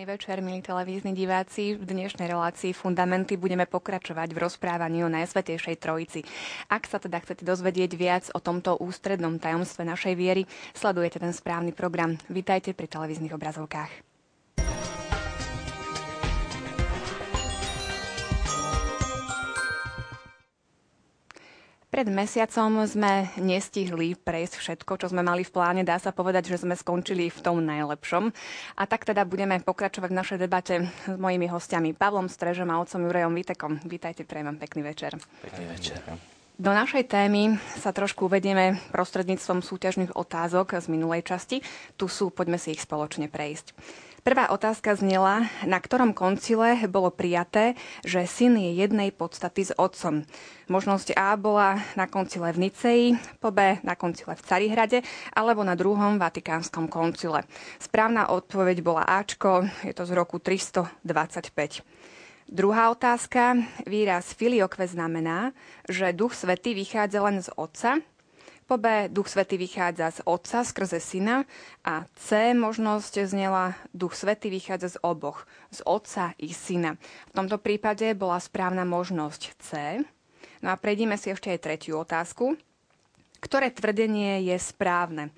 Príjemný večer, milí televízni diváci. V dnešnej relácii Fundamenty budeme pokračovať v rozprávaní o Najsvetejšej Trojici. Ak sa teda chcete dozvedieť viac o tomto ústrednom tajomstve našej viery, sledujete ten správny program. Vítajte pri televíznych obrazovkách. Pred mesiacom sme nestihli prejsť všetko, čo sme mali v pláne. Dá sa povedať, že sme skončili v tom najlepšom. A tak teda budeme pokračovať v našej debate s mojimi hostiami Pavlom Strežom a otcom Jurejom Vitekom. Vítajte, prejem vám pekný večer. Pekný večer. Do našej témy sa trošku uvedieme prostredníctvom súťažných otázok z minulej časti. Tu sú, poďme si ich spoločne prejsť. Prvá otázka znela, na ktorom koncile bolo prijaté, že syn je jednej podstaty s otcom. Možnosť A bola na koncile v Niceji, po B na koncile v Carihrade alebo na druhom Vatikánskom koncile. Správna odpoveď bola Ačko, je to z roku 325. Druhá otázka. Výraz filiokve znamená, že Duch Svetý vychádza len z Otca, po B Duch Svetý vychádza z Otca skrze Syna a C možnosť znela Duch Svetý vychádza z oboch, z Otca i Syna. V tomto prípade bola správna možnosť C. No a prejdime si ešte aj tretiu otázku. Ktoré tvrdenie je správne?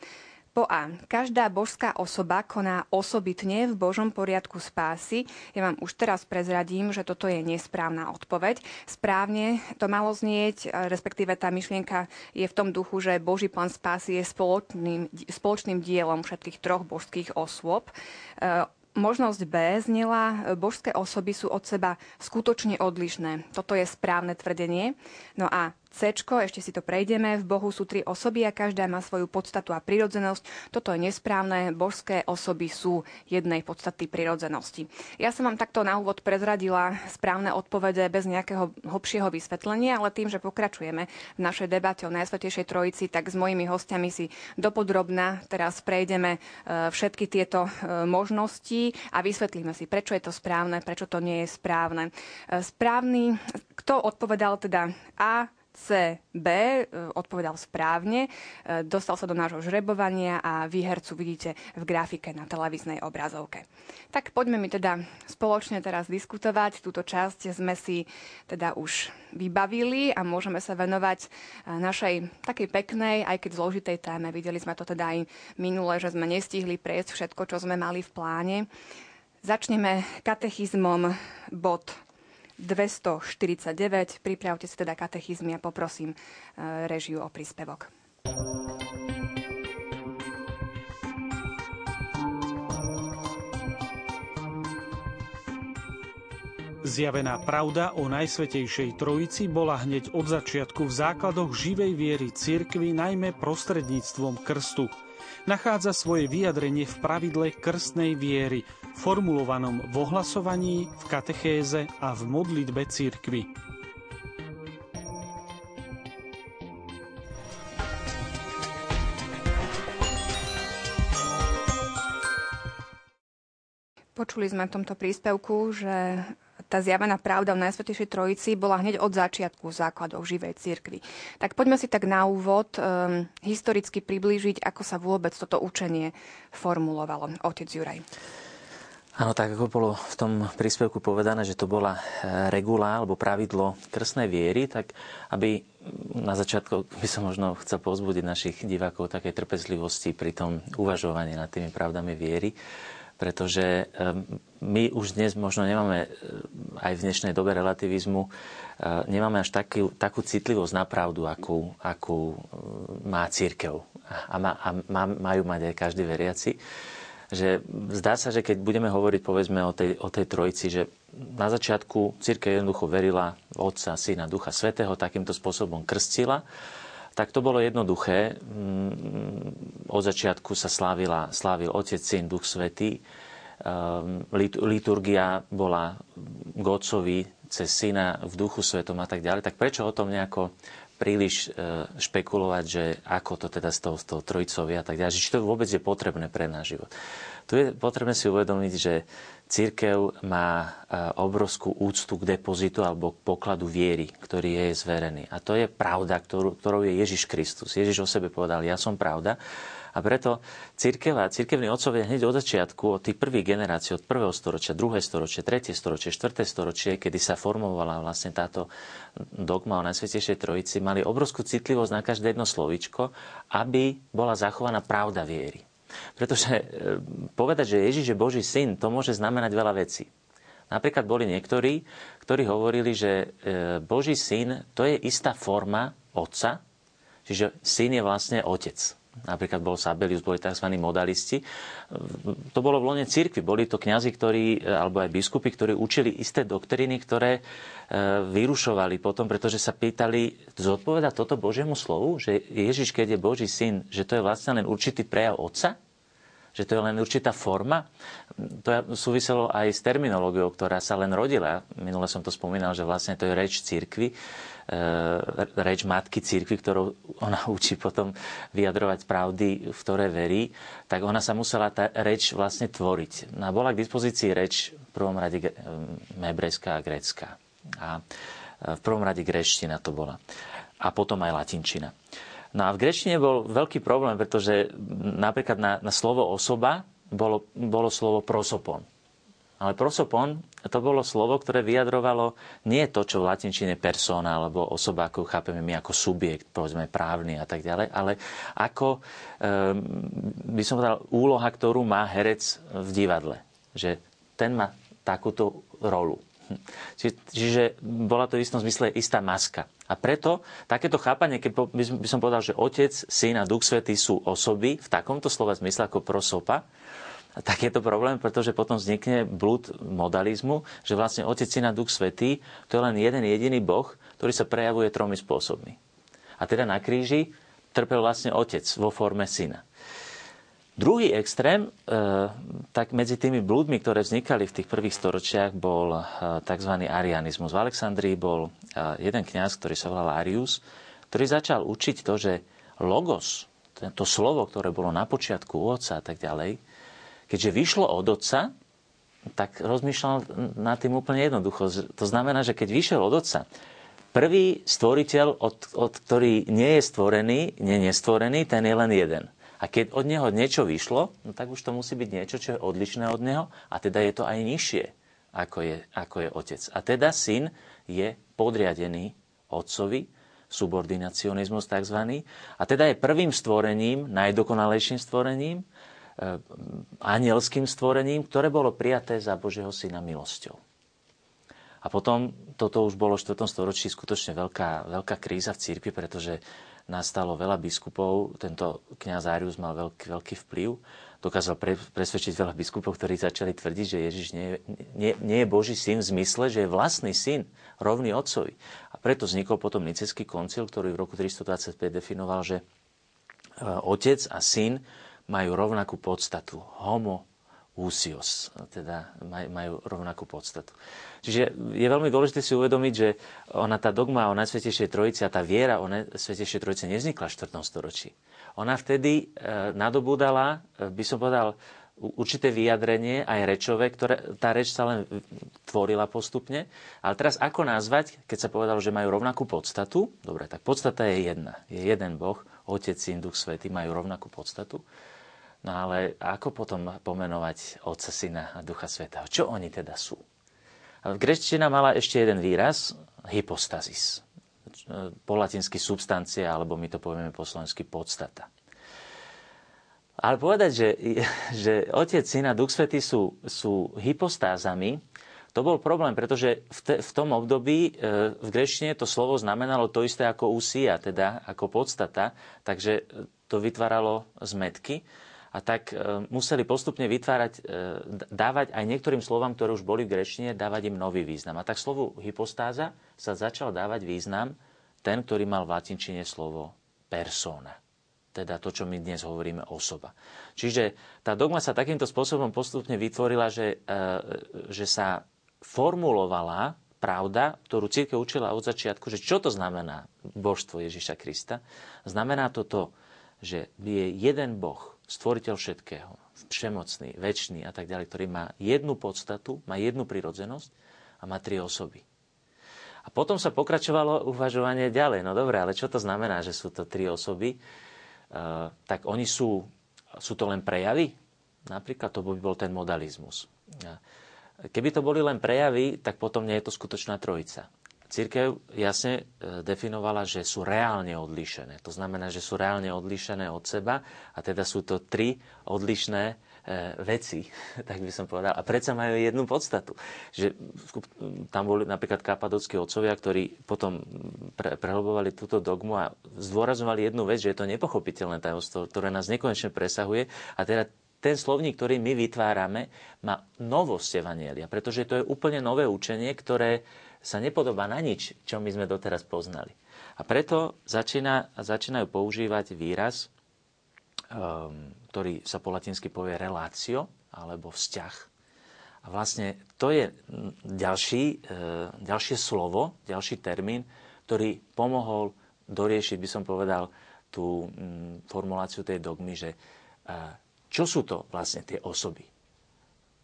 Po A. Každá božská osoba koná osobitne v Božom poriadku spásy. Ja vám už teraz prezradím, že toto je nesprávna odpoveď. Správne to malo znieť, respektíve tá myšlienka je v tom duchu, že Boží plán spásy je spoločným, spoločným dielom všetkých troch božských osôb. E, možnosť B znela, božské osoby sú od seba skutočne odlišné. Toto je správne tvrdenie. No a C, ešte si to prejdeme. V Bohu sú tri osoby a každá má svoju podstatu a prirodzenosť. Toto je nesprávne. Božské osoby sú jednej podstaty prirodzenosti. Ja som vám takto na úvod prezradila správne odpovede bez nejakého hlbšieho vysvetlenia, ale tým, že pokračujeme v našej debate o Najsvetejšej Trojici, tak s mojimi hostiami si dopodrobná teraz prejdeme e, všetky tieto e, možnosti a vysvetlíme si, prečo je to správne, prečo to nie je správne. E, správny, kto odpovedal teda A, C, B e, odpovedal správne, e, dostal sa do nášho žrebovania a výhercu vidíte v grafike na televíznej obrazovke. Tak poďme mi teda spoločne teraz diskutovať. Túto časť sme si teda už vybavili a môžeme sa venovať e, našej takej peknej, aj keď zložitej téme. Videli sme to teda aj minule, že sme nestihli prejsť všetko, čo sme mali v pláne. Začneme katechizmom bod 249. Pripravte si teda katechizmy a poprosím e, režiu o príspevok. Zjavená pravda o Najsvetejšej Trojici bola hneď od začiatku v základoch živej viery cirkvy najmä prostredníctvom krstu – nachádza svoje vyjadrenie v pravidle krstnej viery, formulovanom v ohlasovaní, v katechéze a v modlitbe církvy. Počuli sme v tomto príspevku, že tá zjavená pravda v Najsvetejšej Trojici bola hneď od začiatku základov živej cirkvi. Tak poďme si tak na úvod um, historicky priblížiť, ako sa vôbec toto učenie formulovalo. Otec Juraj. Áno, tak ako bolo v tom príspevku povedané, že to bola e, regula alebo pravidlo krstnej viery, tak aby na začiatku by som možno chcel povzbudiť našich divákov takej trpezlivosti pri tom uvažovaní nad tými pravdami viery pretože my už dnes možno nemáme, aj v dnešnej dobe relativizmu, nemáme až taký, takú citlivosť na pravdu, akú, akú má církev a, má, a má, majú mať aj každý veriaci. Že zdá sa, že keď budeme hovoriť povedzme o tej, o tej trojici, že na začiatku církev jednoducho verila Otca, Syna, Ducha Svetého, takýmto spôsobom krstila, tak to bolo jednoduché. Mm, od začiatku sa slávila, slávil Otec, Syn, Duch Svetý. Ehm, liturgia bola k Otcovi cez Syna v Duchu Svetom a tak ďalej. Tak prečo o tom nejako príliš e, špekulovať, že ako to teda s tou, s tou trojicou a tak ďalej, či to vôbec je potrebné pre náš život. Tu je potrebné si uvedomiť, že církev má e, obrovskú úctu k depozitu alebo k pokladu viery, ktorý je zverený. A to je pravda, ktorú, ktorou je Ježiš Kristus. Ježiš o sebe povedal, ja som pravda. A preto církev a církevní otcovia hneď od začiatku, od tých prvých generácií, od prvého storočia, druhé storočie, tretie storočie, štvrté storočie, kedy sa formovala vlastne táto dogma o Najsvetejšej Trojici, mali obrovskú citlivosť na každé jedno slovíčko, aby bola zachovaná pravda viery. Pretože e, povedať, že Ježiš je Boží syn, to môže znamenať veľa vecí. Napríklad boli niektorí, ktorí hovorili, že e, Boží syn to je istá forma otca, čiže syn je vlastne otec napríklad bol Sabelius, boli tzv. modalisti. To bolo v lone cirkvi. Boli to kňazi, ktorí, alebo aj biskupy, ktorí učili isté doktriny, ktoré e, vyrušovali potom, pretože sa pýtali, zodpoveda toto Božiemu slovu, že Ježiš, keď je Boží syn, že to je vlastne len určitý prejav Otca? že to je len určitá forma. To súviselo aj s terminológiou, ktorá sa len rodila. Minule som to spomínal, že vlastne to je reč církvy E, reč matky církvy, ktorou ona učí potom vyjadrovať pravdy, v ktoré verí, tak ona sa musela tá reč vlastne tvoriť. A bola k dispozícii reč v prvom rade hebrejská a grécka. A e, v prvom rade gréčtina to bola. A potom aj latinčina. No a v grečtine bol veľký problém, pretože napríklad na, na slovo osoba bolo, bolo slovo prosopon. Ale prosopon to bolo slovo, ktoré vyjadrovalo nie to, čo v latinčine persona alebo osoba, ako chápeme my ako subjekt, povedzme právny a tak ďalej, ale ako, ehm, by som povedal, úloha, ktorú má herec v divadle. Že ten má takúto rolu. Čiže bola to v istom zmysle istá maska. A preto takéto chápanie, keď by som povedal, že Otec, Syn a Duch Svetý sú osoby v takomto slova zmysle ako prosopa, tak je to problém, pretože potom vznikne blúd modalizmu, že vlastne Otec, Syna, Duch Svetý, to je len jeden jediný Boh, ktorý sa prejavuje tromi spôsobmi. A teda na kríži trpel vlastne Otec vo forme Syna. Druhý extrém, e, tak medzi tými blúdmi, ktoré vznikali v tých prvých storočiach, bol e, tzv. arianizmus. V Alexandrii bol e, jeden kňaz, ktorý sa volal Arius, ktorý začal učiť to, že logos, to slovo, ktoré bolo na počiatku u otca a tak ďalej, keďže vyšlo od otca, tak rozmýšľal nad tým úplne jednoducho. To znamená, že keď vyšiel od otca, prvý stvoriteľ, od, od ktorý nie je stvorený, nie je nestvorený, ten je len jeden. A keď od neho niečo vyšlo, no tak už to musí byť niečo, čo je odlišné od neho a teda je to aj nižšie, ako je, ako je otec. A teda syn je podriadený otcovi, subordinacionizmus tzv. A teda je prvým stvorením, najdokonalejším stvorením anielským stvorením, ktoré bolo prijaté za Božieho syna milosťou. A potom toto už bolo v 4. storočí skutočne veľká, veľká kríza v církvi, pretože nastalo veľa biskupov. Tento kňaz Arius mal veľký, veľký vplyv. Dokázal pre, presvedčiť veľa biskupov, ktorí začali tvrdiť, že Ježiš nie, nie, nie je Boží syn v zmysle, že je vlastný syn, rovný otcovi. A preto vznikol potom Nicecký koncil, ktorý v roku 325 definoval, že eh, otec a syn majú rovnakú podstatu. Homo úsios, teda majú rovnakú podstatu. Čiže je veľmi dôležité si uvedomiť, že ona tá dogma o Najsvetejšej Trojici a tá viera o Najsvetejšej Trojici nevznikla v 4. storočí. Ona vtedy e, nadobúdala, e, by som povedal, určité vyjadrenie, aj rečové, ktoré, tá reč sa len tvorila postupne. Ale teraz ako nazvať, keď sa povedalo, že majú rovnakú podstatu? Dobre, tak podstata je jedna. Je jeden Boh, Otec, Syn, Duch Svety majú rovnakú podstatu. No ale ako potom pomenovať Otca, Syna a Ducha Svetého? Čo oni teda sú? Grečtina mala ešte jeden výraz, hypostazis. Po latinsky substancia, alebo my to povieme po slovensky podstata. Ale povedať, že, že Otec, Syn a Duch Svetý sú, sú hypostázami, to bol problém, pretože v, te, v tom období e, v grečtine to slovo znamenalo to isté ako úsia, teda ako podstata, takže to vytváralo zmetky a tak e, museli postupne vytvárať, e, dávať aj niektorým slovám, ktoré už boli v grečtine, dávať im nový význam. A tak slovu hypostáza sa začal dávať význam ten, ktorý mal v latinčine slovo persona. Teda to, čo my dnes hovoríme osoba. Čiže tá dogma sa takýmto spôsobom postupne vytvorila, že, e, že sa formulovala pravda, ktorú církev učila od začiatku, že čo to znamená božstvo Ježiša Krista. Znamená to to, že je jeden Boh, stvoriteľ všetkého, všemocný, väčší a tak ďalej, ktorý má jednu podstatu, má jednu prirodzenosť a má tri osoby. A potom sa pokračovalo uvažovanie ďalej. No dobre, ale čo to znamená, že sú to tri osoby? Uh, tak oni sú sú to len prejavy? Napríklad to by bol ten modalizmus. Keby to boli len prejavy, tak potom nie je to skutočná trojica. Církev jasne e, definovala, že sú reálne odlišené. To znamená, že sú reálne odlišené od seba a teda sú to tri odlišné e, veci, tak by som povedal. A predsa majú jednu podstatu. Že tam boli napríklad kapadockí otcovia, ktorí potom pre, prehlbovali túto dogmu a zdôrazovali jednu vec, že je to nepochopiteľné tajomstvo, ktoré nás nekonečne presahuje. A teda ten slovník, ktorý my vytvárame, má novosť Evanielia, pretože to je úplne nové učenie, ktoré sa nepodobá na nič, čo my sme doteraz poznali. A preto začína, začínajú používať výraz, um, ktorý sa po latinsky povie relácio, alebo vzťah. A vlastne to je ďalší, e, ďalšie slovo, ďalší termín, ktorý pomohol doriešiť, by som povedal, tú formuláciu tej dogmy, že e, čo sú to vlastne tie osoby.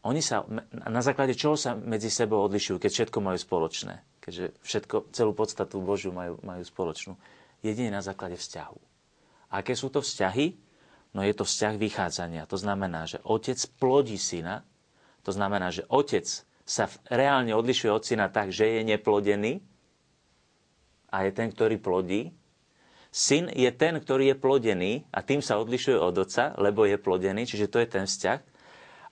Oni sa, na základe čoho sa medzi sebou odlišujú, keď všetko majú spoločné? Keďže všetko, celú podstatu Božiu majú, majú spoločnú. Jedine na základe vzťahu. Aké sú to vzťahy? No je to vzťah vychádzania. To znamená, že otec plodí syna. To znamená, že otec sa reálne odlišuje od syna tak, že je neplodený a je ten, ktorý plodí. Syn je ten, ktorý je plodený a tým sa odlišuje od otca, lebo je plodený, čiže to je ten vzťah.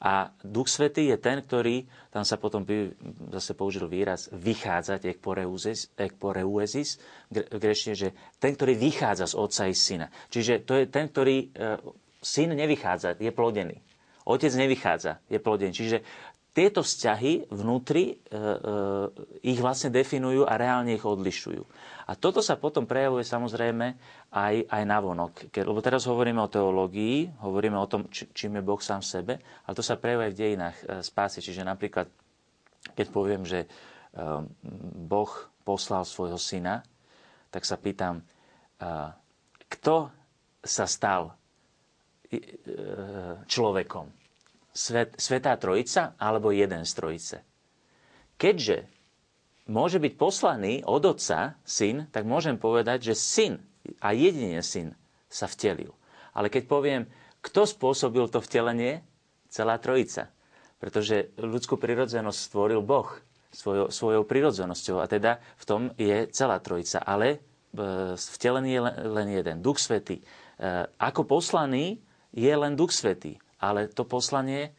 A Duch Svetý je ten, ktorý, tam sa potom by zase použil výraz vychádzať, ek poreuesis, v grečne, že ten, ktorý vychádza z otca i syna. Čiže to je ten, ktorý, e, syn nevychádza, je plodený. Otec nevychádza, je plodený. Čiže tieto vzťahy vnútri e, e, ich vlastne definujú a reálne ich odlišujú. A toto sa potom prejavuje samozrejme aj, aj na vonok. Ke, lebo teraz hovoríme o teológii, hovoríme o tom, čím je Boh sám v sebe, ale to sa prejavuje v dejinách e, spásy. Čiže napríklad, keď poviem, že e, Boh poslal svojho syna, tak sa pýtam, e, kto sa stal človekom? Svet, Svetá Trojica alebo jeden z Trojice? Keďže môže byť poslaný od otca syn, tak môžem povedať, že syn a jedine syn sa vtelil. Ale keď poviem, kto spôsobil to vtelenie? Celá trojica. Pretože ľudskú prirodzenosť stvoril Boh svojou, svojou prirodzenosťou. A teda v tom je celá trojica. Ale e, vtelený je len, jeden. Duch Svetý. E, ako poslaný je len Duch Svetý. Ale to poslanie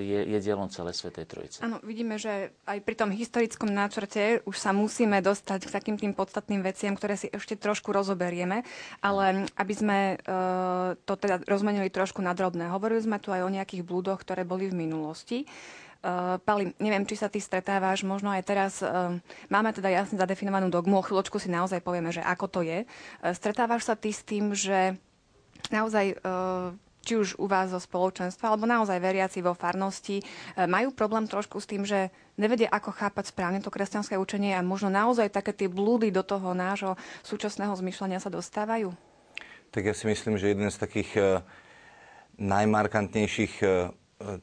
je, je dielom celej Svetej Trojice. Áno, vidíme, že aj pri tom historickom náčrte už sa musíme dostať k takým tým podstatným veciam, ktoré si ešte trošku rozoberieme, ale aby sme uh, to teda rozmenili trošku na drobné. Hovorili sme tu aj o nejakých blúdoch, ktoré boli v minulosti. Uh, Pali, neviem, či sa ty stretávaš, možno aj teraz uh, máme teda jasne zadefinovanú dogmu, o chvíľočku si naozaj povieme, že ako to je. Uh, stretávaš sa ty s tým, že naozaj uh, či už u vás zo spoločenstva, alebo naozaj veriaci vo farnosti, e, majú problém trošku s tým, že nevedia, ako chápať správne to kresťanské učenie a možno naozaj také tie blúdy do toho nášho súčasného zmyšľania sa dostávajú? Tak ja si myslím, že jeden z takých e, najmarkantnejších e,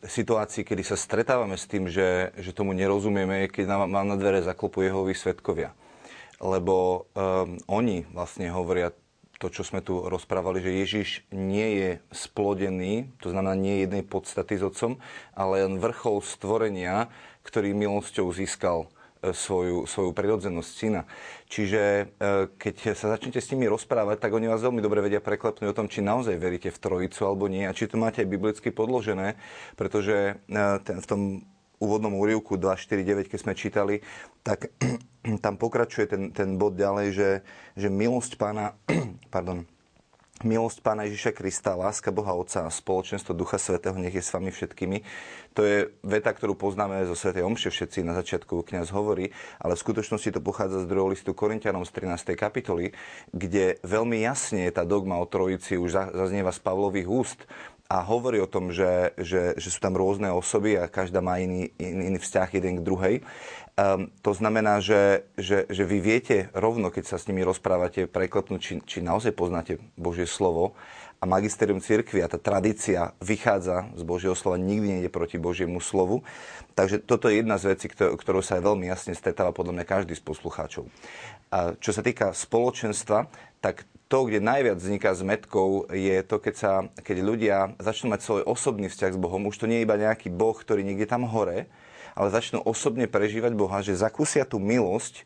situácií, kedy sa stretávame s tým, že, že tomu nerozumieme, je, keď nám, nám na dvere zaklopujú Jehovi svetkovia. Lebo um, oni vlastne hovoria to, čo sme tu rozprávali, že Ježiš nie je splodený, to znamená nie jednej podstaty s otcom, ale len vrchol stvorenia, ktorý milosťou získal e, svoju, svoju prirodzenosť syna. Čiže e, keď sa začnete s nimi rozprávať, tak oni vás veľmi dobre vedia preklepnúť o tom, či naozaj veríte v trojicu alebo nie a či to máte aj biblicky podložené, pretože e, ten, v tom úvodnom úrivku 249, keď sme čítali, tak tam pokračuje ten, ten bod ďalej, že, že milosť pána, pardon, milosť pána Ježiša Krista, láska Boha Otca a spoločenstvo Ducha Svetého nech je s vami všetkými. To je veta, ktorú poznáme zo Svetej Omše všetci, na začiatku kniaz hovorí, ale v skutočnosti to pochádza z druhého listu Korintianom z 13. kapitoly, kde veľmi jasne tá dogma o Trojici už zaznieva z Pavlových úst a hovorí o tom, že, že, že sú tam rôzne osoby a každá má iný, iný vzťah jeden k druhej. Um, to znamená, že, že, že vy viete rovno, keď sa s nimi rozprávate, preklepnúť, či, či naozaj poznáte Božie slovo. A magisterium cirkvi a tá tradícia vychádza z Božieho slova, nikdy nejde proti Božiemu slovu. Takže toto je jedna z vecí, ktorou sa aj veľmi jasne stretáva podľa mňa každý z poslucháčov. A čo sa týka spoločenstva, tak to, kde najviac vzniká zmetkov, je to, keď, sa, keď ľudia začnú mať svoj osobný vzťah s Bohom. Už to nie je iba nejaký Boh, ktorý niekde tam hore, ale začnú osobne prežívať Boha, že zakúsia tú milosť,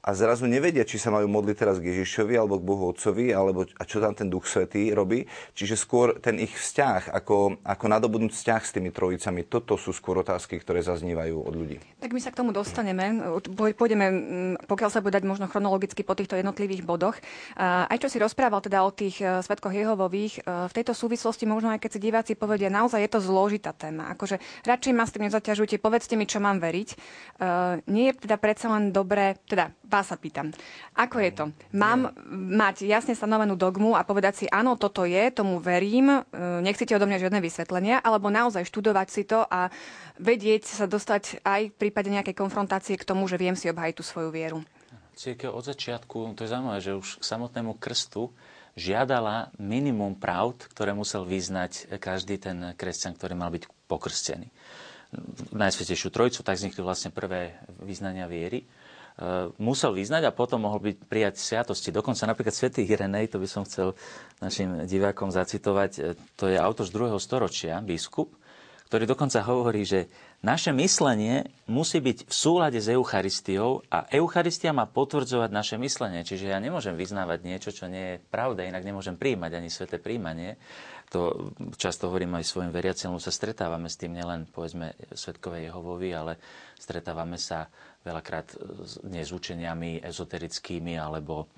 a zrazu nevedia, či sa majú modliť teraz k Ježišovi alebo k Bohu Otcovi, alebo a čo tam ten Duch Svetý robí. Čiže skôr ten ich vzťah, ako, ako nadobudnúť vzťah s tými trojicami, toto sú skôr otázky, ktoré zaznívajú od ľudí. Tak my sa k tomu dostaneme. Pôjdeme, pokiaľ sa bude dať možno chronologicky po týchto jednotlivých bodoch. Aj čo si rozprával teda o tých e, svetkoch Jehovových, e, v tejto súvislosti možno aj keď si diváci povedia, naozaj je to zložitá téma. Akože radšej ma s tým nezaťažujte, povedzte mi, čo mám veriť. E, nie je teda predsa len dobré, teda Vás sa pýtam. Ako je to? Mám mať jasne stanovenú dogmu a povedať si, áno, toto je, tomu verím, e, nechcete odo mňa žiadne vysvetlenia, alebo naozaj študovať si to a vedieť sa dostať aj v prípade nejakej konfrontácie k tomu, že viem si obhajiť tú svoju vieru. Církev od začiatku, to je zaujímavé, že už k samotnému krstu žiadala minimum pravd, ktoré musel vyznať každý ten kresťan, ktorý mal byť pokrstený. Najsvetejšiu trojicu, tak vznikli vlastne prvé vyznania viery. E, musel vyznať a potom mohol byť prijať sviatosti. Dokonca napríklad svätý Irenej, to by som chcel našim divákom zacitovať, e, to je autor z 2. storočia, biskup, ktorý dokonca hovorí, že naše myslenie musí byť v súlade s Eucharistiou a Eucharistia má potvrdzovať naše myslenie. Čiže ja nemôžem vyznávať niečo, čo nie je pravda, inak nemôžem príjmať ani sveté príjmanie. To často hovorím aj svojim veriacim, sa stretávame s tým nielen, povedzme, svetkové Jehovovi, ale stretávame sa veľakrát nie s učeniami ezoterickými alebo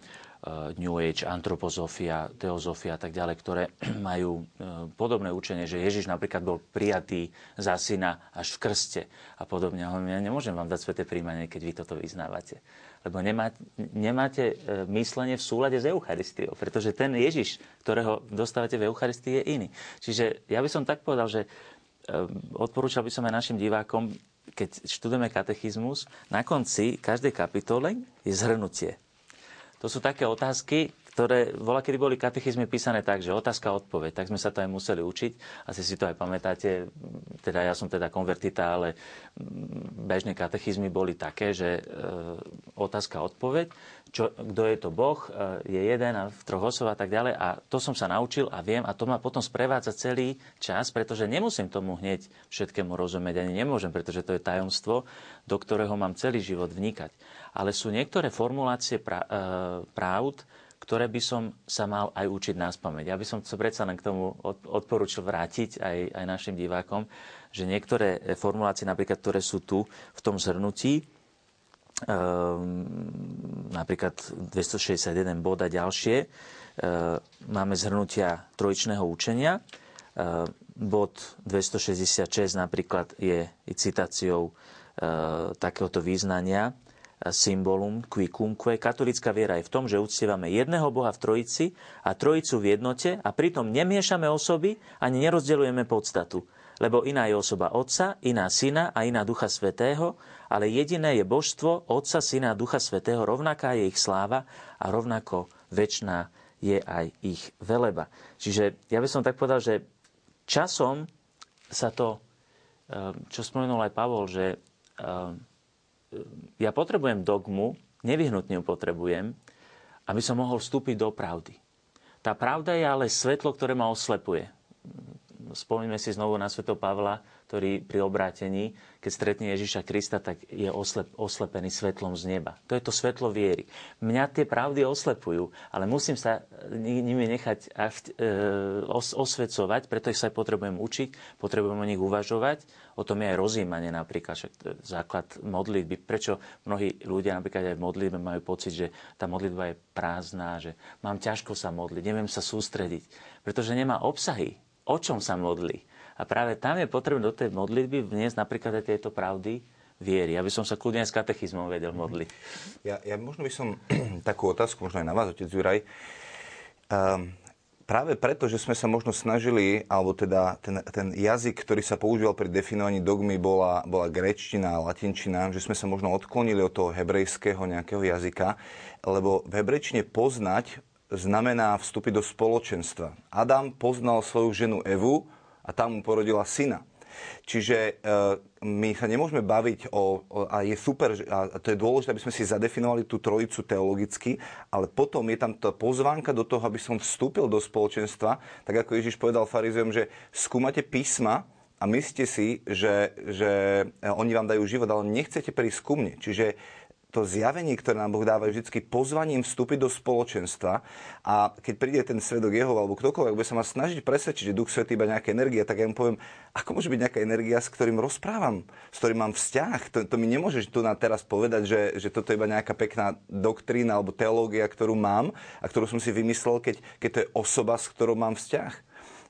New Age, antropozofia, teozofia a tak ďalej, ktoré majú e, podobné učenie, že Ježiš napríklad bol prijatý za syna až v krste a podobne. Ja nemôžem vám dať sveté príjmanie, keď vy toto vyznávate. Lebo nemáte, nemáte myslenie v súlade s Eucharistiou, pretože ten Ježiš, ktorého dostávate v Eucharistii, je iný. Čiže ja by som tak povedal, že odporúčal by som aj našim divákom keď študujeme katechizmus, na konci každej kapitole je zhrnutie. To sú také otázky, ktoré bola, kedy boli katechizmy písané tak, že otázka a odpoveď, tak sme sa to aj museli učiť. Asi si to aj pamätáte, teda ja som teda konvertita, ale bežné katechizmy boli také, že e, otázka a odpoveď, čo, kto je to Boh, e, je jeden a v troch osob a tak ďalej. A to som sa naučil a viem a to ma potom sprevádza celý čas, pretože nemusím tomu hneď všetkému rozumieť, ani nemôžem, pretože to je tajomstvo, do ktorého mám celý život vnikať. Ale sú niektoré formulácie e, pravd, ktoré by som sa mal aj učiť na spameť. Ja by som sa predsa len k tomu odporúčil vrátiť aj, aj našim divákom, že niektoré formulácie, napríklad, ktoré sú tu v tom zhrnutí, um, napríklad 261 bod a ďalšie, uh, máme zhrnutia trojičného učenia. Uh, bod 266 napríklad je citáciou uh, takéhoto význania symbolum qui cumque. Katolická viera je v tom, že uctievame jedného Boha v Trojici a Trojicu v jednote a pritom nemiešame osoby ani nerozdeľujeme podstatu. Lebo iná je osoba Otca, iná Syna a iná Ducha Svetého, ale jediné je božstvo Otca, Syna a Ducha Svetého, rovnaká je ich sláva a rovnako väčšiná je aj ich veleba. Čiže ja by som tak povedal, že časom sa to, eh, čo spomenul aj Pavol, že eh, ja potrebujem dogmu, nevyhnutne ju potrebujem, aby som mohol vstúpiť do pravdy. Tá pravda je ale svetlo, ktoré ma oslepuje. Spomíme si znovu na svetov Pavla, ktorý pri obrátení, keď stretne Ježiša Krista, tak je oslep, oslepený svetlom z neba. To je to svetlo viery. Mňa tie pravdy oslepujú, ale musím sa nimi nechať e, os, osvecovať, preto sa aj potrebujem učiť, potrebujem o nich uvažovať. O tom je aj rozjímanie napríklad, však základ modlitby. Prečo mnohí ľudia napríklad aj v modlitbe majú pocit, že tá modlitba je prázdna, že mám ťažko sa modliť, neviem sa sústrediť, pretože nemá obsahy. O čom sa modlí? A práve tam je potrebné do tej modlitby vniesť napríklad aj tieto pravdy viery, aby som sa kľudne s katechizmom vedel modliť. Ja, ja možno by som takú otázku, možno aj na vás, otec Juraj. Um, práve preto, že sme sa možno snažili, alebo teda ten, ten jazyk, ktorý sa používal pri definovaní dogmy, bola, bola grečtina a latinčina, že sme sa možno odklonili od toho hebrejského nejakého jazyka, lebo v hebrejčine poznať znamená vstúpiť do spoločenstva. Adam poznal svoju ženu Evu a tam mu porodila syna. Čiže my sa nemôžeme baviť o, o a je super, a to je dôležité, aby sme si zadefinovali tú trojicu teologicky, ale potom je tam tá pozvánka do toho, aby som vstúpil do spoločenstva, tak ako Ježiš povedal farizejom, že skúmate písma, a myslíte si, že, že oni vám dajú život, ale nechcete prísť ku mne. Čiže to zjavenie, ktoré nám Boh dáva, je vždy pozvaním vstúpiť do spoločenstva a keď príde ten svedok jeho alebo ktokoľvek, bude sa ma snažiť presvedčiť, že Duch Svetý iba nejaká energia, tak ja mu poviem, ako môže byť nejaká energia, s ktorým rozprávam, s ktorým mám vzťah. To, to mi nemôžeš tu na teraz povedať, že, že toto je iba nejaká pekná doktrína alebo teológia, ktorú mám a ktorú som si vymyslel, keď, keď to je osoba, s ktorou mám vzťah.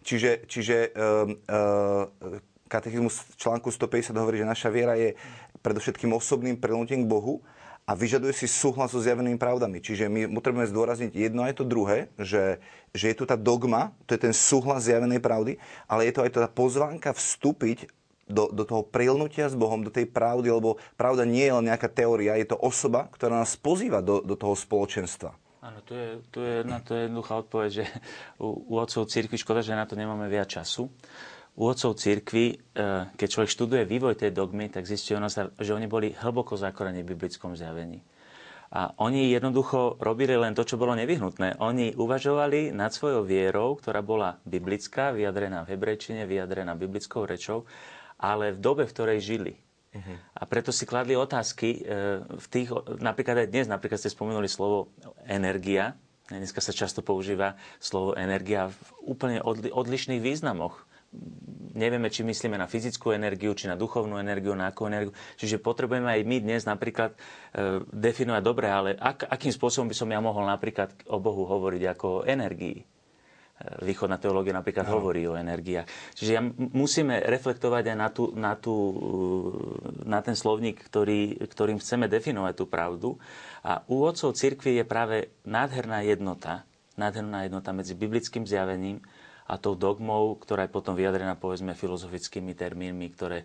Čiže, čiže uh, uh, katechizmus článku 150 hovorí, že naša viera je predovšetkým osobným prilnutím k Bohu a vyžaduje si súhlas so zjavenými pravdami. Čiže my potrebujeme zdôrazniť jedno aj to druhé, že, že je tu tá dogma, to je ten súhlas zjavenej pravdy, ale je to aj tá pozvánka vstúpiť do, do toho prilnutia s Bohom, do tej pravdy, lebo pravda nie je len nejaká teória, je to osoba, ktorá nás pozýva do, do toho spoločenstva. Áno, tu je, tu je na to jednoduchá odpoveď, že u, u otcov církvy, škoda, že na to nemáme viac času, u otcov církvy, e, keď človek študuje vývoj tej dogmy, tak zistí že oni boli hlboko zakorení v biblickom zjavení. A oni jednoducho robili len to, čo bolo nevyhnutné. Oni uvažovali nad svojou vierou, ktorá bola biblická, vyjadrená v hebrejčine, vyjadrená biblickou rečou, ale v dobe, v ktorej žili. Uh-huh. A preto si kladli otázky e, v tých, napríklad aj dnes, napríklad ste spomenuli slovo energia. Dneska sa často používa slovo energia v úplne odlišných významoch nevieme, či myslíme na fyzickú energiu, či na duchovnú energiu, na akú energiu. Čiže potrebujeme aj my dnes napríklad e, definovať dobre, ale ak, akým spôsobom by som ja mohol napríklad o Bohu hovoriť ako o energii. E, východná teológia napríklad no. hovorí o energiách. Čiže ja, musíme reflektovať aj na, tú, na, tú, na ten slovník, ktorý, ktorým chceme definovať tú pravdu. A u otcov cirkvi je práve nádherná jednota, nádherná jednota medzi biblickým zjavením, a tou dogmou, ktorá je potom vyjadrená povedzme filozofickými termínmi, ktoré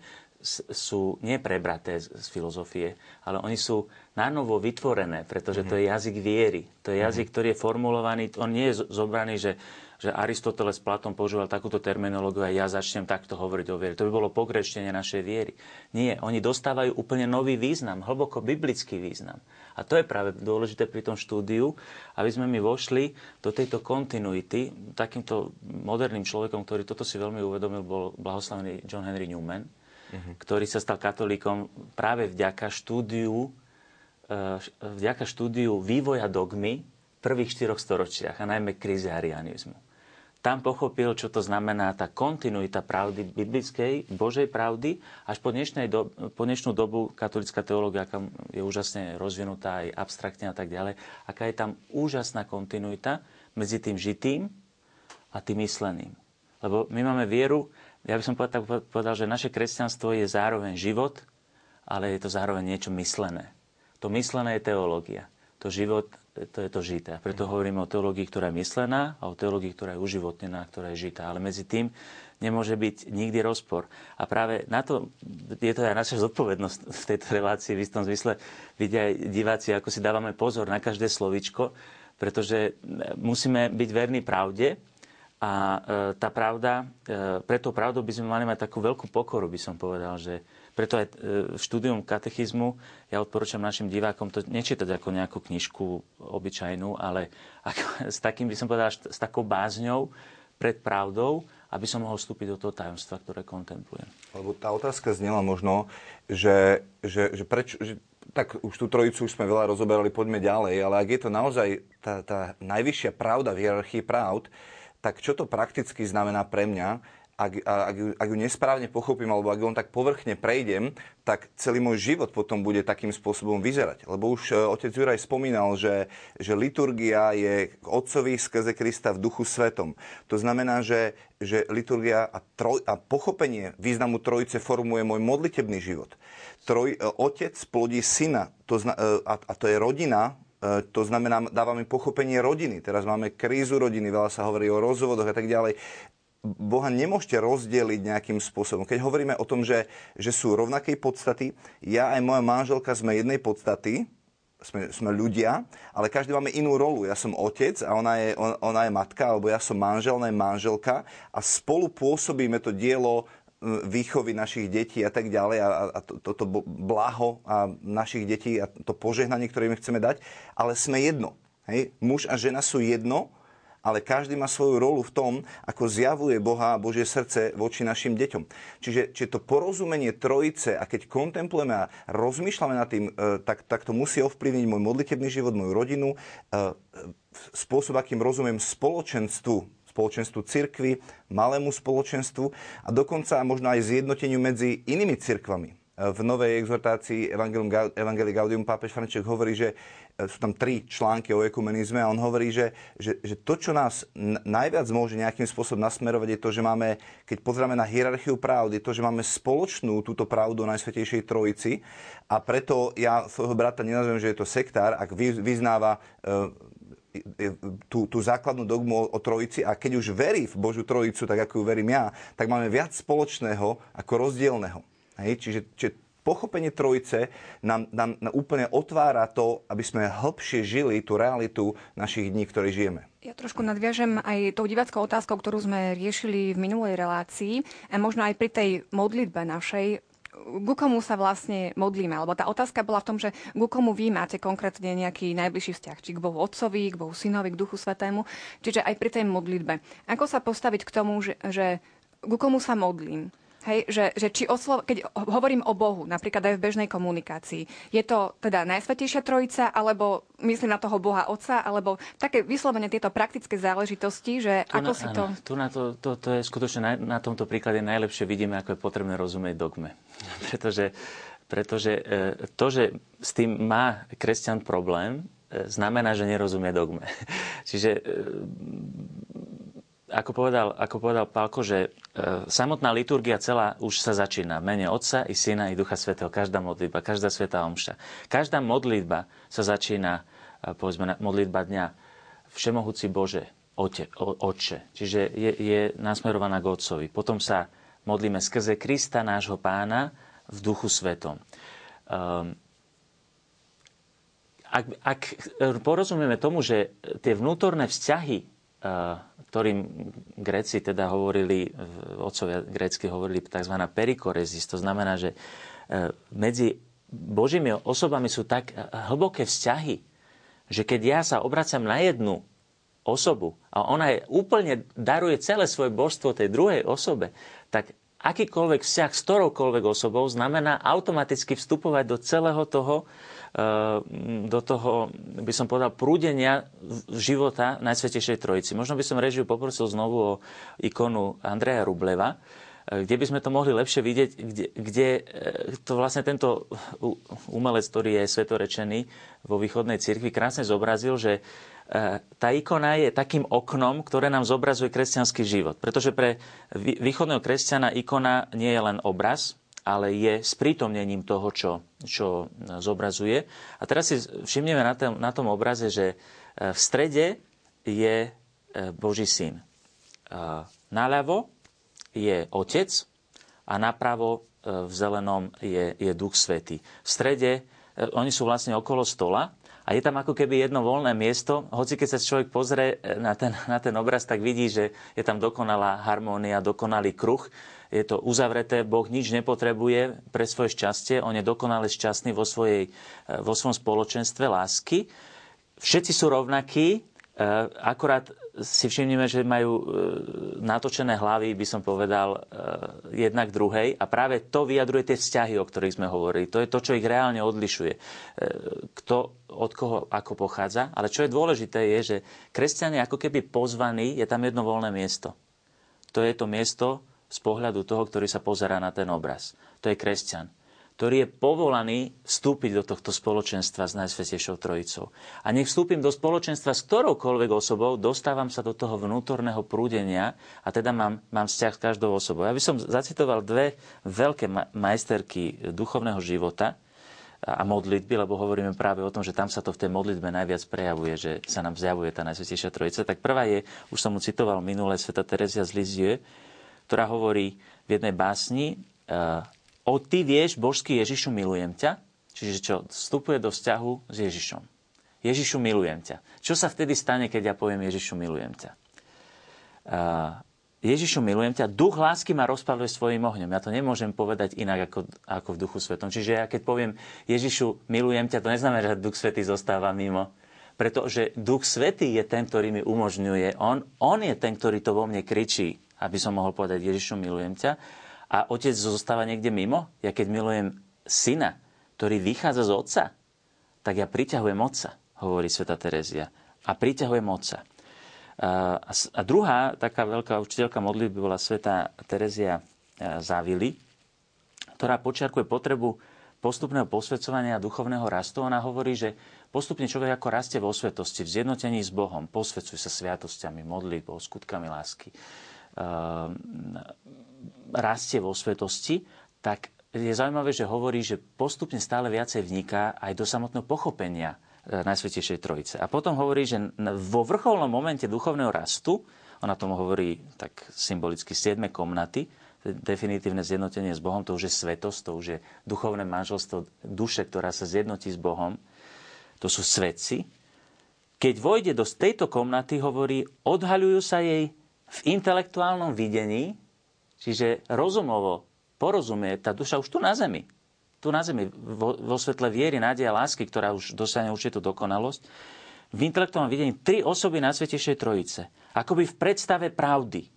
sú neprebraté z, z filozofie, ale oni sú nánovo vytvorené, pretože mm-hmm. to je mhm. jazyk viery. To je jazyk, mm-hmm. ktorý je formulovaný, on nie je zobraný, že že Aristoteles s Platom používal takúto terminológiu a ja začnem takto hovoriť o viere. To by bolo pokreštenie našej viery. Nie, oni dostávajú úplne nový význam, hlboko biblický význam. A to je práve dôležité pri tom štúdiu, aby sme my vošli do tejto kontinuity. Takýmto moderným človekom, ktorý toto si veľmi uvedomil, bol blahoslavený John Henry Newman, uh-huh. ktorý sa stal katolíkom práve vďaka štúdiu, eh, vďaka štúdiu vývoja dogmy v prvých štyroch storočiach, a najmä krízy arianizmu tam pochopil, čo to znamená tá kontinuita pravdy biblickej, Božej pravdy, až po, do, po dnešnú dobu katolická teológia aká je úžasne rozvinutá aj abstraktne a tak ďalej, aká je tam úžasná kontinuita medzi tým žitým a tým mysleným. Lebo my máme vieru, ja by som povedal, povedal, že naše kresťanstvo je zároveň život, ale je to zároveň niečo myslené. To myslené je teológia. To život to je to žité. A preto hovoríme o teológii, ktorá je myslená a o teológii, ktorá je uživotnená, ktorá je žitá. Ale medzi tým nemôže byť nikdy rozpor. A práve na to je to aj naša zodpovednosť v tejto relácii. V istom zmysle vidia aj diváci, ako si dávame pozor na každé slovičko, pretože musíme byť verní pravde a e, tá pravda, e, pre tou pravdou by sme mali mať takú veľkú pokoru, by som povedal, že preto aj e, štúdium katechizmu ja odporúčam našim divákom to nečítať ako nejakú knižku obyčajnú, ale ako, s takým, by som povedal, s takou bázňou pred pravdou, aby som mohol vstúpiť do toho tajomstva, ktoré kontemplujem. Lebo tá otázka znela možno, že, že, že prečo, že tak už tú trojicu už sme veľa rozoberali, poďme ďalej, ale ak je to naozaj tá, tá najvyššia pravda v hierarchii pravd, tak čo to prakticky znamená pre mňa, ak, ak, ju, ak ju nesprávne pochopím, alebo ak ju len tak povrchne prejdem, tak celý môj život potom bude takým spôsobom vyzerať. Lebo už e, otec Juraj spomínal, že, že liturgia je k Otcovi skrze Krista v duchu svetom. To znamená, že, že liturgia a, troj, a pochopenie významu trojice formuje môj modlitebný život. Troj, e, otec plodí syna to zna, e, a, a to je rodina, to znamená, dáva mi pochopenie rodiny. Teraz máme krízu rodiny, veľa sa hovorí o rozvodoch a tak ďalej. Boha nemôžete rozdeliť nejakým spôsobom. Keď hovoríme o tom, že, že sú rovnakej podstaty, ja aj moja manželka sme jednej podstaty, sme, sme ľudia, ale každý máme inú rolu. Ja som otec a ona je, on, ona je matka, alebo ja som manžel, ona je manželka a spolu pôsobíme to dielo výchovy našich detí a tak ďalej a, a toto to, to blaho a našich detí a to požehnanie, ktoré im chceme dať, ale sme jedno. Hej? Muž a žena sú jedno, ale každý má svoju rolu v tom, ako zjavuje Boha a Božie srdce voči našim deťom. Čiže, čiže to porozumenie trojice a keď kontemplujeme a rozmýšľame nad tým, e, tak, tak to musí ovplyvniť môj modlitebný život, moju rodinu, e, spôsob, akým rozumiem spoločenstvu spoločenstvu cirkvy, malému spoločenstvu a dokonca možno aj zjednoteniu medzi inými cirkvami. V novej exhortácii Evangelii Gaudium pápež František hovorí, že e, sú tam tri články o ekumenizme a on hovorí, že, že, že to, čo nás najviac môže nejakým spôsobom nasmerovať, je to, že máme, keď pozrieme na hierarchiu pravdy, je to, že máme spoločnú túto pravdu o Najsvetejšej Trojici a preto ja svojho brata nenazvem, že je to sektár, ak vyznáva e, tú, tú základnú dogmu o trojici a keď už verí v Božiu trojicu, tak ako ju verím ja, tak máme viac spoločného ako rozdielného. Hej? Čiže, čiže pochopenie trojice nám, nám, nám úplne otvára to, aby sme hĺbšie žili tú realitu našich dní, ktoré žijeme. Ja trošku nadviažem aj tou diváckou otázkou, ktorú sme riešili v minulej relácii a možno aj pri tej modlitbe našej ku komu sa vlastne modlíme? Lebo tá otázka bola v tom, že ku komu vy máte konkrétne nejaký najbližší vzťah. Či k Bohu Otcovi, k Bohu Synovi, k Duchu Svetému. Čiže aj pri tej modlitbe. Ako sa postaviť k tomu, že, že ku komu sa modlím? Hej, že, že či oslov, keď hovorím o Bohu, napríklad aj v bežnej komunikácii, je to teda Najsvetejšia Trojica, alebo myslím na toho Boha Otca, alebo také vyslovene tieto praktické záležitosti, že tu ako na, si to... Áno, tu na to, to, to je skutočne na, na tomto príklade najlepšie vidíme, ako je potrebné rozumieť dogme. pretože, pretože e, to, že s tým má kresťan problém, e, znamená, že nerozumie dogme. Čiže e, ako povedal, ako povedal Pálko, že e, samotná liturgia celá už sa začína mene Otca i Syna i Ducha Svetého. Každá modlitba, každá svetá omša. Každá modlitba sa začína, e, povedzme, modlitba dňa Všemohúci Bože, Ote, o, Otče. Čiže je, je nasmerovaná k Otcovi. Potom sa modlíme skrze Krista, nášho pána, v Duchu Svetom. Um, ak, ak porozumieme tomu, že tie vnútorné vzťahy ktorým Gréci teda hovorili, otcovia grécky hovorili tzv. perikorezis. To znamená, že e, medzi Božími osobami sú tak hlboké vzťahy, že keď ja sa obracam na jednu osobu a ona je, úplne daruje celé svoje božstvo tej druhej osobe, tak akýkoľvek vzťah s ktoroukoľvek osobou znamená automaticky vstupovať do celého toho, do toho, by som povedal, prúdenia života Najsvetejšej Trojici. Možno by som režiu poprosil znovu o ikonu Andreja Rubleva, kde by sme to mohli lepšie vidieť, kde, kde e, to vlastne tento umelec, ktorý je svetorečený vo východnej cirkvi, krásne zobrazil, že e, tá ikona je takým oknom, ktoré nám zobrazuje kresťanský život. Pretože pre východného kresťana ikona nie je len obraz, ale je sprítomnením toho, čo, čo zobrazuje. A teraz si všimneme na tom, na tom obraze, že e, v strede je e, Boží syn. E, naľavo je Otec a napravo v zelenom je, je Duch Svetý. V strede oni sú vlastne okolo stola a je tam ako keby jedno voľné miesto. Hoci keď sa človek pozrie na ten, na ten obraz, tak vidí, že je tam dokonalá harmónia, dokonalý kruh je to uzavreté, Boh nič nepotrebuje pre svoje šťastie, on je dokonale šťastný vo, svojej, e, vo svojom spoločenstve lásky. Všetci sú rovnakí, e, akorát si všimneme, že majú e, natočené hlavy, by som povedal, jednak druhej a práve to vyjadruje tie vzťahy, o ktorých sme hovorili. To je to, čo ich reálne odlišuje. Kto od koho ako pochádza. Ale čo je dôležité je, že kresťania ako keby pozvaní, je tam jedno voľné miesto. To je to miesto, z pohľadu toho, ktorý sa pozerá na ten obraz. To je kresťan, ktorý je povolaný vstúpiť do tohto spoločenstva s Najsvetejšou Trojicou. A nech vstúpim do spoločenstva s ktoroukoľvek osobou, dostávam sa do toho vnútorného prúdenia a teda mám, mám vzťah s každou osobou. Ja by som zacitoval dve veľké majsterky duchovného života, a modlitby, lebo hovoríme práve o tom, že tam sa to v tej modlitbe najviac prejavuje, že sa nám zjavuje tá Najsvetejšia Trojica. Tak prvá je, už som mu citoval minulé, sveta Terezia z Lizieux, ktorá hovorí v jednej básni uh, O ty vieš, božský Ježišu, milujem ťa. Čiže čo? Vstupuje do vzťahu s Ježišom. Ježišu, milujem ťa. Čo sa vtedy stane, keď ja poviem Ježišu, milujem ťa? Uh, Ježišu, milujem ťa, duch lásky ma rozpaluje svojim ohňom. Ja to nemôžem povedať inak ako, ako v duchu svetom. Čiže ja keď poviem Ježišu, milujem ťa, to neznamená, že duch svetý zostáva mimo. Pretože duch svetý je ten, ktorý mi umožňuje. On, on je ten, ktorý to vo mne kričí, aby som mohol povedať Ježišu, milujem ťa. A otec zostáva niekde mimo. Ja keď milujem syna, ktorý vychádza z otca, tak ja priťahujem otca, hovorí sveta Terezia. A priťahujem otca. A druhá taká veľká učiteľka modlitby bola sveta Terezia e, Závily, ktorá počiarkuje potrebu postupného posvedcovania a duchovného rastu. Ona hovorí, že postupne človek ako rastie vo svetosti, v zjednotení s Bohom, posvedcuje sa sviatosťami, modlitbou, skutkami lásky, rastie vo svetosti, tak je zaujímavé, že hovorí, že postupne stále viacej vniká aj do samotného pochopenia E, Najsvetejšej Trojice. A potom hovorí, že vo vrcholnom momente duchovného rastu, ona tomu hovorí tak symbolicky siedme komnaty, definitívne zjednotenie s Bohom, to už je svetosť, to už je duchovné manželstvo duše, ktorá sa zjednotí s Bohom, to sú svetci. Keď vojde do tejto komnaty, hovorí, odhaľujú sa jej v intelektuálnom videní, čiže rozumovo porozumie tá duša už tu na zemi tu na zemi, vo, vo svetle viery, nádeja, lásky, ktorá už dosiahne určitú dokonalosť, v intelektuálnom videní tri osoby na Trojice. Akoby v predstave pravdy.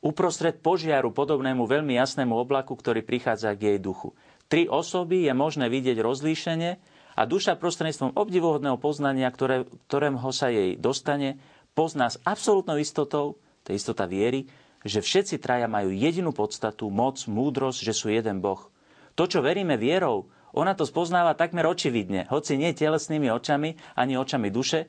Uprostred požiaru podobnému veľmi jasnému oblaku, ktorý prichádza k jej duchu. Tri osoby je možné vidieť rozlíšenie a duša prostredníctvom obdivuhodného poznania, ktoré, ktorého sa jej dostane, pozná s absolútnou istotou, to je istota viery, že všetci traja majú jedinú podstatu, moc, múdrosť, že sú jeden Boh – to, čo veríme vierou, ona to spoznáva takmer očividne, hoci nie telesnými očami, ani očami duše,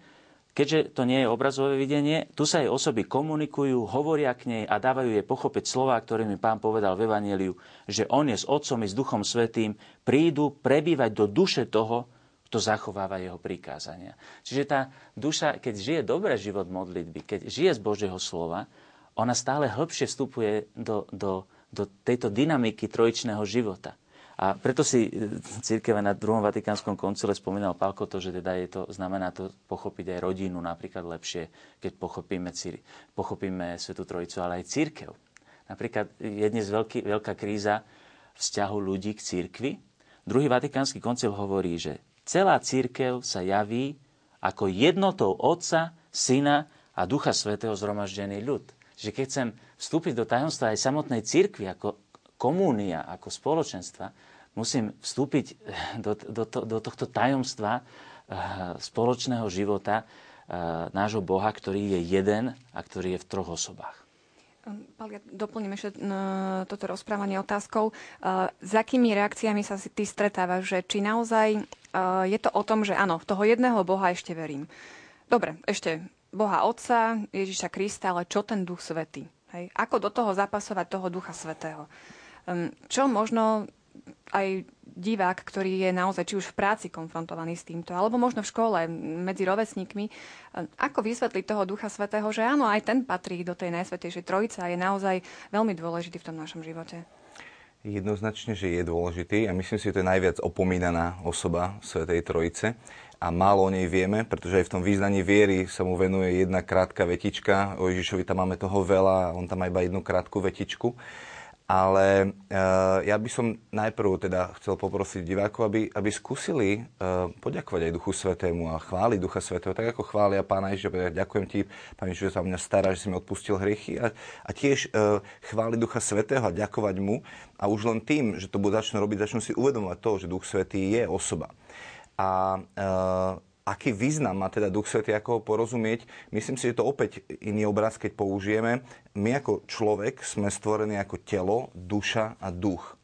keďže to nie je obrazové videnie, tu sa jej osoby komunikujú, hovoria k nej a dávajú jej pochopiť slova, ktorými pán povedal v Evangeliu, že on je s Otcom i s Duchom Svetým, prídu prebývať do duše toho, kto zachováva jeho prikázania. Čiže tá duša, keď žije dobré život modlitby, keď žije z Božieho slova, ona stále hĺbšie vstupuje do, do, do tejto dynamiky trojičného života. A preto si e, církev na druhom Vatikánskom koncile spomínal Pálko to, že teda je to, znamená to pochopiť aj rodinu napríklad lepšie, keď pochopíme, cír, pochopíme Svetu Trojicu, ale aj církev. Napríklad je dnes veľký, veľká kríza vzťahu ľudí k církvi. Druhý Vatikánsky koncil hovorí, že celá církev sa javí ako jednotou Otca, Syna a Ducha Svetého zhromaždený ľud. Že keď chcem vstúpiť do tajomstva aj samotnej církvy ako komúnia, ako spoločenstva, musím vstúpiť do, do, do tohto tajomstva eh, spoločného života eh, nášho Boha, ktorý je jeden a ktorý je v troch osobách. Ehm, Pál, ja doplním ešte toto rozprávanie otázkou. S akými reakciami sa ty stretávaš, že či naozaj je to o tom, že áno, v toho jedného Boha ešte verím. Dobre, ešte Boha Otca, Ježiša Krista, ale čo ten Duch Svetý? Hej? Ako do toho zapasovať toho Ducha Svetého? Ehm, čo možno aj divák, ktorý je naozaj či už v práci konfrontovaný s týmto, alebo možno v škole medzi rovesníkmi, ako vysvetliť toho Ducha Svetého, že áno, aj ten patrí do tej Najsvetejšej Trojice a je naozaj veľmi dôležitý v tom našom živote? Jednoznačne, že je dôležitý a myslím si, že to je najviac opomínaná osoba Svetej Trojice a málo o nej vieme, pretože aj v tom význaní viery sa mu venuje jedna krátka vetička. O Ježišovi tam máme toho veľa, on tam má iba jednu krátku vetičku. Ale uh, ja by som najprv teda chcel poprosiť divákov, aby, aby skúsili uh, poďakovať aj Duchu Svetému a chváliť Ducha Svetého, tak ako chvália Pána Ježiša. Ďakujem ti, Pán Ježiš, že sa mňa stará, že si mi odpustil hriechy. A, a tiež uh, chváliť Ducha Svetého a ďakovať mu. A už len tým, že to budú začnú robiť, začnú si uvedomovať to, že Duch Svetý je osoba. A aký význam má teda Duch Svetý, ako ho porozumieť. Myslím si, že to opäť iný obraz, keď použijeme. My ako človek sme stvorení ako telo, duša a duch.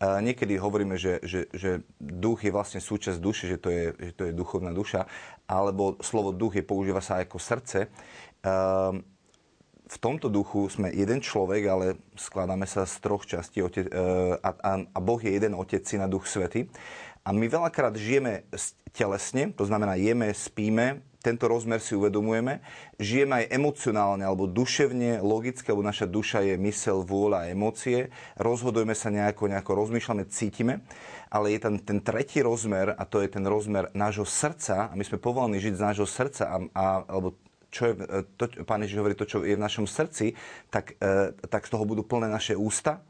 Niekedy hovoríme, že, že, že duch je vlastne súčasť duše, že to, je, že to je duchovná duša, alebo slovo duch je, používa sa ako srdce. V tomto duchu sme jeden človek, ale skladáme sa z troch častí e, a, a, a Boh je jeden Otec, Syn a Duch Svety. A my veľakrát žijeme telesne, to znamená jeme, spíme, tento rozmer si uvedomujeme. Žijeme aj emocionálne alebo duševne, logicky, lebo naša duša je mysel, vôľa a emócie. Rozhodujeme sa nejako, nejako rozmýšľame, cítime. Ale je tam ten tretí rozmer a to je ten rozmer nášho srdca a my sme povolaní žiť z nášho srdca a, a, alebo čo je, to, pán Ježiš hovorí, to, čo je v našom srdci, tak, tak z toho budú plné naše ústa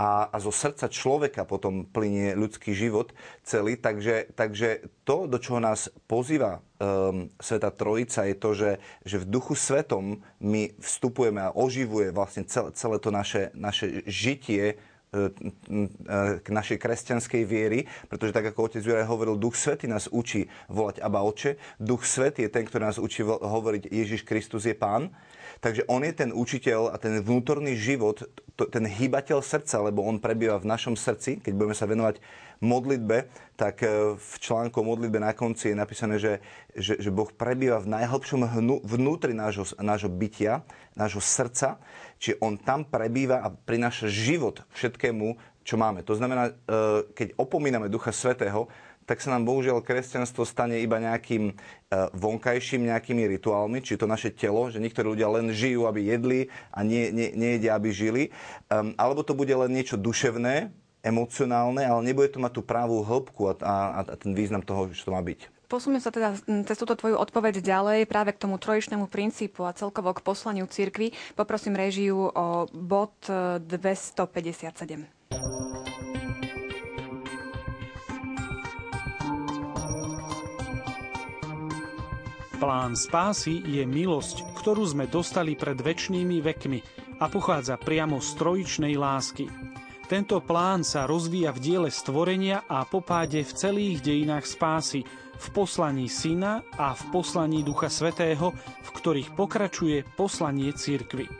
a, a zo srdca človeka potom plinie ľudský život celý. Takže, takže to, do čoho nás pozýva um, Sveta Trojica, je to, že, že v duchu svetom my vstupujeme a oživuje vlastne celé, celé to naše, naše žitie e, k našej kresťanskej viery, pretože tak ako otec Juraj hovoril, Duch Svety nás učí volať Aba Oče, Duch Svety je ten, ktorý nás učí hovoriť Ježiš Kristus je Pán Takže on je ten učiteľ a ten vnútorný život, ten hýbateľ srdca, lebo on prebýva v našom srdci. Keď budeme sa venovať modlitbe, tak e, v článku o modlitbe na konci je napísané, že, že, že Boh prebýva v najhlbšom hnu, vnútri nášho, nášho bytia, nášho srdca, čiže on tam prebýva a prináša život všetkému, čo máme. To znamená, e, keď opomíname Ducha Svetého, tak sa nám bohužiaľ kresťanstvo stane iba nejakým e, vonkajším nejakými rituálmi, či to naše telo, že niektorí ľudia len žijú, aby jedli a nie, nie, nejedia, aby žili. Um, alebo to bude len niečo duševné, emocionálne, ale nebude to mať tú právú hĺbku a, a, a ten význam toho, čo to má byť. Posúme sa teda cez túto tvoju odpoveď ďalej práve k tomu trojičnému princípu a celkovo k poslaniu cirkvi. Poprosím režiu o bod 257. E, Plán spásy je milosť, ktorú sme dostali pred väčšnými vekmi a pochádza priamo z trojičnej lásky. Tento plán sa rozvíja v diele stvorenia a popáde v celých dejinách spásy, v poslaní Syna a v poslaní Ducha Svetého, v ktorých pokračuje poslanie cirkvy.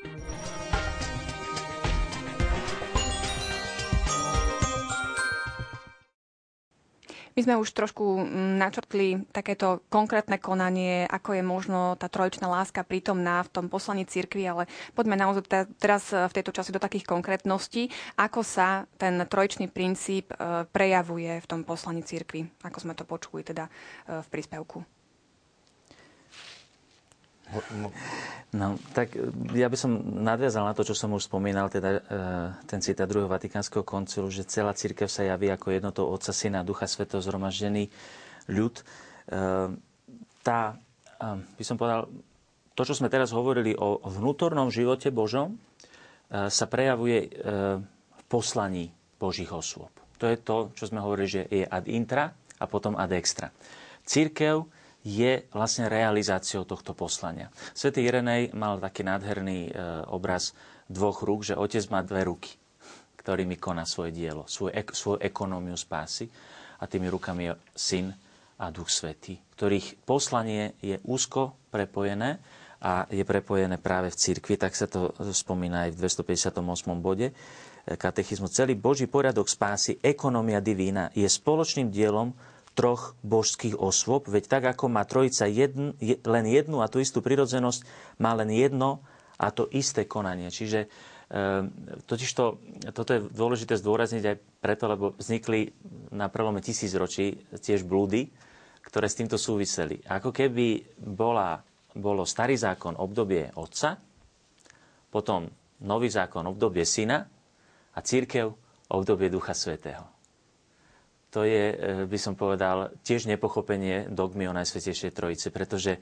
My sme už trošku mm, načrtli takéto konkrétne konanie, ako je možno tá trojičná láska prítomná v tom poslaní cirkvi, ale poďme naozaj teraz v tejto časti do takých konkrétností, ako sa ten trojičný princíp e, prejavuje v tom poslaní cirkvi, ako sme to počuli teda e, v príspevku. No, tak e, ja by som nadviazal na to, čo som už spomínal, teda e, ten citát druhého Vatikánskeho koncilu, že celá církev sa javí ako jednotou Otca, Syna, Ducha Svetého zhromaždený ľud. E, tá, by som povedal, to, čo sme teraz hovorili o vnútornom živote Božom, sa prejavuje v poslaní Božích osôb. To je to, čo sme hovorili, že je ad intra a potom ad extra. Církev je vlastne realizáciou tohto poslania. Svetý Irenej mal taký nádherný e, obraz dvoch rúk, že otec má dve ruky, ktorými koná svoje dielo, svoju, ek, svoju ekonómiu spásy a tými rukami je syn a duch svetý, ktorých poslanie je úzko prepojené a je prepojené práve v cirkvi, tak sa to spomína aj v 258. bode e, katechizmu. Celý Boží poriadok spásy, ekonomia divína, je spoločným dielom troch božských osôb, veď tak ako má trojica jedn, je, len jednu a tú istú prirodzenosť, má len jedno a to isté konanie. Čiže e, totižto, toto je dôležité zdôrazniť aj preto, lebo vznikli na prelome tisícročí tiež blúdy, ktoré s týmto súviseli. Ako keby bola, bolo starý zákon obdobie otca, potom nový zákon obdobie syna a církev obdobie Ducha Svetého to je, e, by som povedal, tiež nepochopenie dogmy o Najsvetejšej Trojice, pretože e,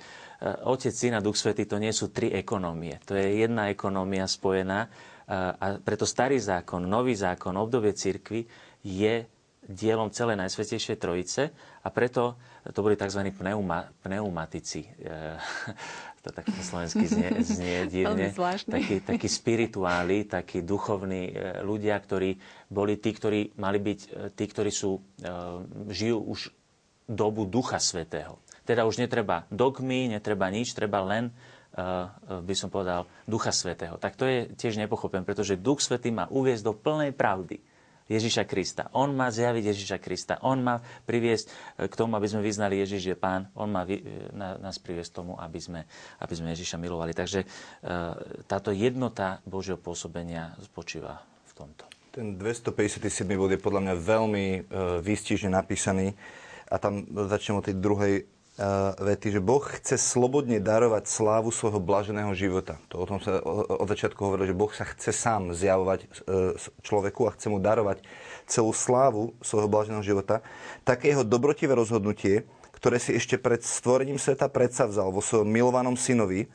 Otec, Syn a Duch Svetý to nie sú tri ekonómie. To je jedna ekonómia spojená e, a preto starý zákon, nový zákon, obdobie cirkvy je dielom celej Najsvetejšej Trojice a preto to boli tzv. Pneuma, pneumatici. To tak po slovensky znie, znie divne. Takí, takí spirituáli, takí duchovní ľudia, ktorí boli tí, ktorí mali byť e, tí, ktorí sú, e, žijú už dobu Ducha Svetého. Teda už netreba dogmy, netreba nič, treba len, e, by som povedal, Ducha Svetého. Tak to je tiež nepochopené, pretože Duch Svetý má uviezť do plnej pravdy Ježiša Krista. On má zjaviť Ježiša Krista. On má priviesť k tomu, aby sme vyznali Ježiš je Pán. On má nás priviesť tomu, aby sme, aby sme Ježiša milovali. Takže táto jednota Božieho pôsobenia spočíva v tomto. Ten 257 bod je podľa mňa veľmi uh, výstižne napísaný a tam začnem od tej druhej uh, vety, že Boh chce slobodne darovať slávu svojho blaženého života. To o tom sa od začiatku hovorilo, že Boh sa chce sám zjavovať uh, človeku a chce mu darovať celú slávu svojho blaženého života. Také jeho dobrotivé rozhodnutie, ktoré si ešte pred stvorením sveta predsavzal vo svojom milovanom synovi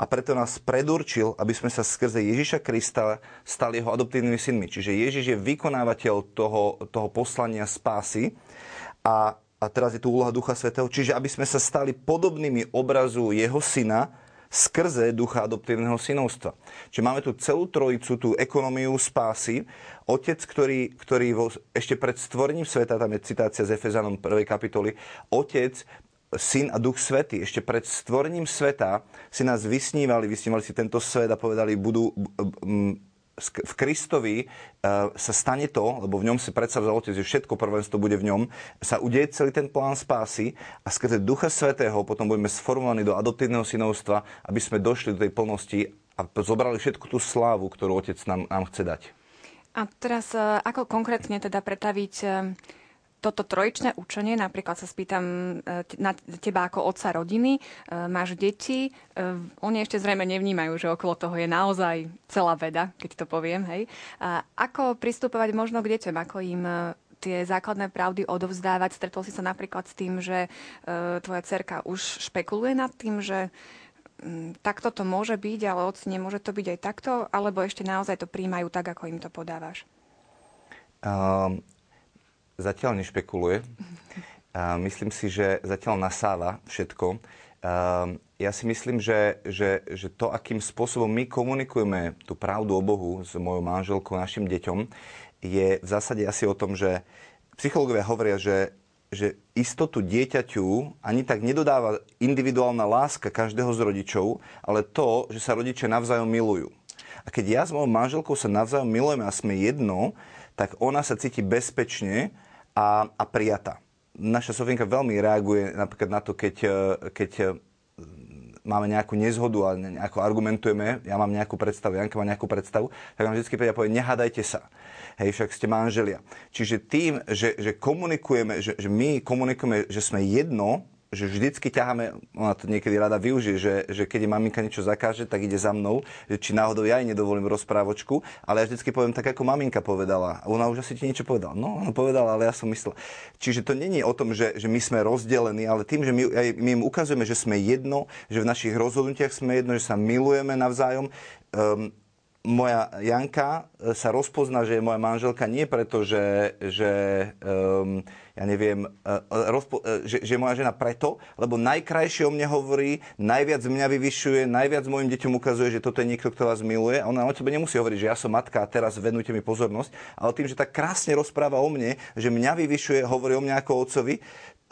a preto nás predurčil, aby sme sa skrze Ježiša Krista stali jeho adoptívnymi synmi. Čiže Ježiš je vykonávateľ toho, toho poslania spásy a, a teraz je tu úloha Ducha Svetého, čiže aby sme sa stali podobnými obrazu jeho syna, skrze ducha adoptívneho synovstva. Čiže máme tu celú trojicu, tú ekonómiu spásy. Otec, ktorý, ktorý vo, ešte pred stvorením sveta, tam je citácia z Efezanom 1. kapitoly, Otec Syn a Duch Svetý. Ešte pred stvorením sveta si nás vysnívali, vysnívali si tento svet a povedali, budú v Kristovi sa stane to, lebo v ňom si predsa vzal Otec, že všetko prvenstvo bude v ňom, sa udeje celý ten plán spásy a skrze Ducha Svetého potom budeme sformovaní do adoptívneho synovstva, aby sme došli do tej plnosti a zobrali všetku tú slávu, ktorú Otec nám, nám chce dať. A teraz ako konkrétne teda pretaviť toto trojičné učenie, napríklad sa spýtam e, na teba ako otca rodiny, e, máš deti, e, oni ešte zrejme nevnímajú, že okolo toho je naozaj celá veda, keď to poviem, hej. A ako pristupovať možno k deťom, ako im tie základné pravdy odovzdávať. Stretol si sa napríklad s tým, že tvoja cerka už špekuluje nad tým, že mm, takto to môže byť, ale oci nemôže to byť aj takto, alebo ešte naozaj to príjmajú tak, ako im to podávaš? Um, zatiaľ nešpekuluje. A myslím si, že zatiaľ nasáva všetko. Ja si myslím, že, že, že to, akým spôsobom my komunikujeme tú pravdu o Bohu s mojou manželkou, našim deťom, je v zásade asi o tom, že psychológovia hovoria, že, že istotu dieťaťu ani tak nedodáva individuálna láska každého z rodičov, ale to, že sa rodičia navzájom milujú. A keď ja s mojou manželkou sa navzájom milujeme a sme jedno, tak ona sa cíti bezpečne a, a prijatá. Naša Sofinka veľmi reaguje napríklad na to, keď, e, keď e, máme nejakú nezhodu a nejako argumentujeme, ja mám nejakú predstavu, Janka má nejakú predstavu, tak vám vždy príde a povie, nehádajte sa. Hej, však ste manželia. Čiže tým, že, že komunikujeme, že, že my komunikujeme, že sme jedno, že vždycky ťaháme, ona to niekedy rada využije, že, že keď maminka niečo zakáže, tak ide za mnou, že či náhodou ja jej nedovolím rozprávočku, ale ja vždycky poviem tak, ako maminka povedala. Ona už asi ti niečo povedala. No, ona povedala, ale ja som myslel. Čiže to není o tom, že, že my sme rozdelení, ale tým, že my, my im ukazujeme, že sme jedno, že v našich rozhodnutiach sme jedno, že sa milujeme navzájom, um, moja Janka e, sa rozpozná, že je moja manželka nie preto, že, že um, ja neviem, uh, rozpo, uh, že, že je moja žena preto, lebo najkrajšie o mne hovorí, najviac mňa vyvyšuje, najviac mojim deťom ukazuje, že toto je niekto, kto vás miluje. A ona o tebe nemusí hovoriť, že ja som matka a teraz venujte mi pozornosť, ale tým, že tak krásne rozpráva o mne, že mňa vyvyšuje, hovorí o mňa ako otcovi,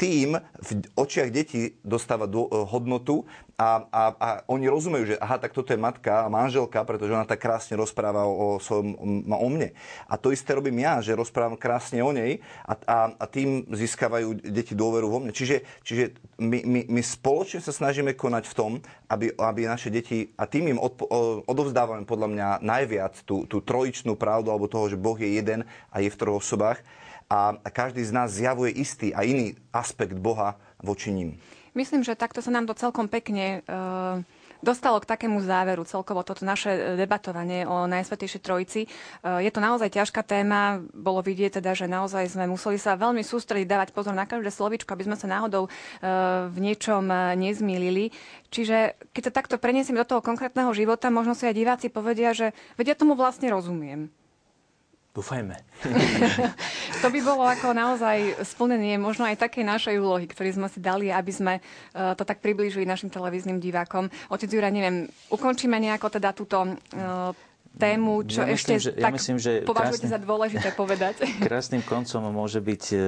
tým v očiach detí dostáva do, eh, hodnotu a, a, a oni rozumejú, že aha, tak toto je matka a manželka, pretože ona tak krásne rozpráva o, svojom, o mne. A to isté robím ja, že rozprávam krásne o nej a, a, a tým získavajú deti dôveru vo mne. Čiže, čiže my, my, my spoločne sa snažíme konať v tom, aby, aby naše deti, a tým im odpo, odovzdávame podľa mňa najviac tú, tú trojičnú pravdu, alebo toho, že Boh je jeden a je v troch osobách, a každý z nás zjavuje istý a iný aspekt Boha voči ním. Myslím, že takto sa nám to celkom pekne uh, dostalo k takému záveru celkovo toto naše debatovanie o Najsvetejšej Trojici. Uh, je to naozaj ťažká téma. Bolo vidieť teda, že naozaj sme museli sa veľmi sústrediť, dávať pozor na každé slovičko, aby sme sa náhodou uh, v niečom nezmýlili. Čiže keď to takto preniesiem do toho konkrétneho života, možno si aj diváci povedia, že vedia tomu vlastne rozumiem. Dúfajme. to by bolo ako naozaj splnenie možno aj takej našej úlohy, ktorý sme si dali, aby sme uh, to tak priblížili našim televíznym divákom. Otec Jura, neviem, ukončíme nejako teda túto uh, tému, čo ja myslím, ešte že, tak ja myslím, že považujete krásnym, za dôležité povedať. Krásnym koncom môže byť uh,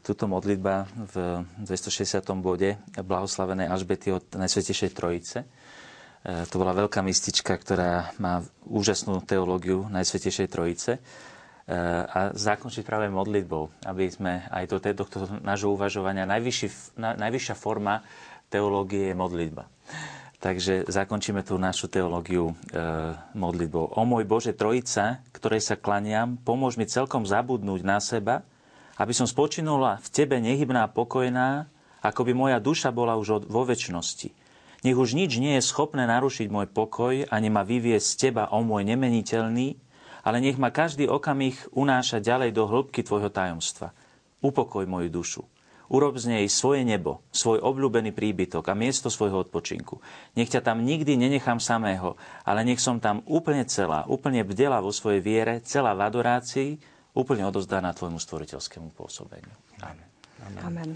túto modlitba v 260. bode blahoslavenej Alžbety od Najsvetejšej Trojice. To bola veľká mistička, ktorá má úžasnú teológiu Najsvetejšej Trojice a zakončiť práve modlitbou, aby sme aj do tohto nášho uvažovania, najvyšší, na, najvyššia forma teológie je modlitba. Takže zakončíme tú našu teológiu e, modlitbou. O môj Bože Trojica, ktorej sa klaniam, pomôž mi celkom zabudnúť na seba, aby som spočinula v Tebe nehybná pokojná, ako by moja duša bola už od, vo väčšnosti. Nech už nič nie je schopné narušiť môj pokoj, ani ma vyviesť z Teba, o môj nemeniteľný, ale nech ma každý okamih unáša ďalej do hĺbky Tvojho tajomstva. Upokoj moju dušu. Urob z nej svoje nebo, svoj obľúbený príbytok a miesto svojho odpočinku. Nech ťa tam nikdy nenechám samého, ale nech som tam úplne celá, úplne bdela vo svojej viere, celá v adorácii, úplne odozdaná tvojmu stvoriteľskému pôsobeniu. Amen. Amen. Amen.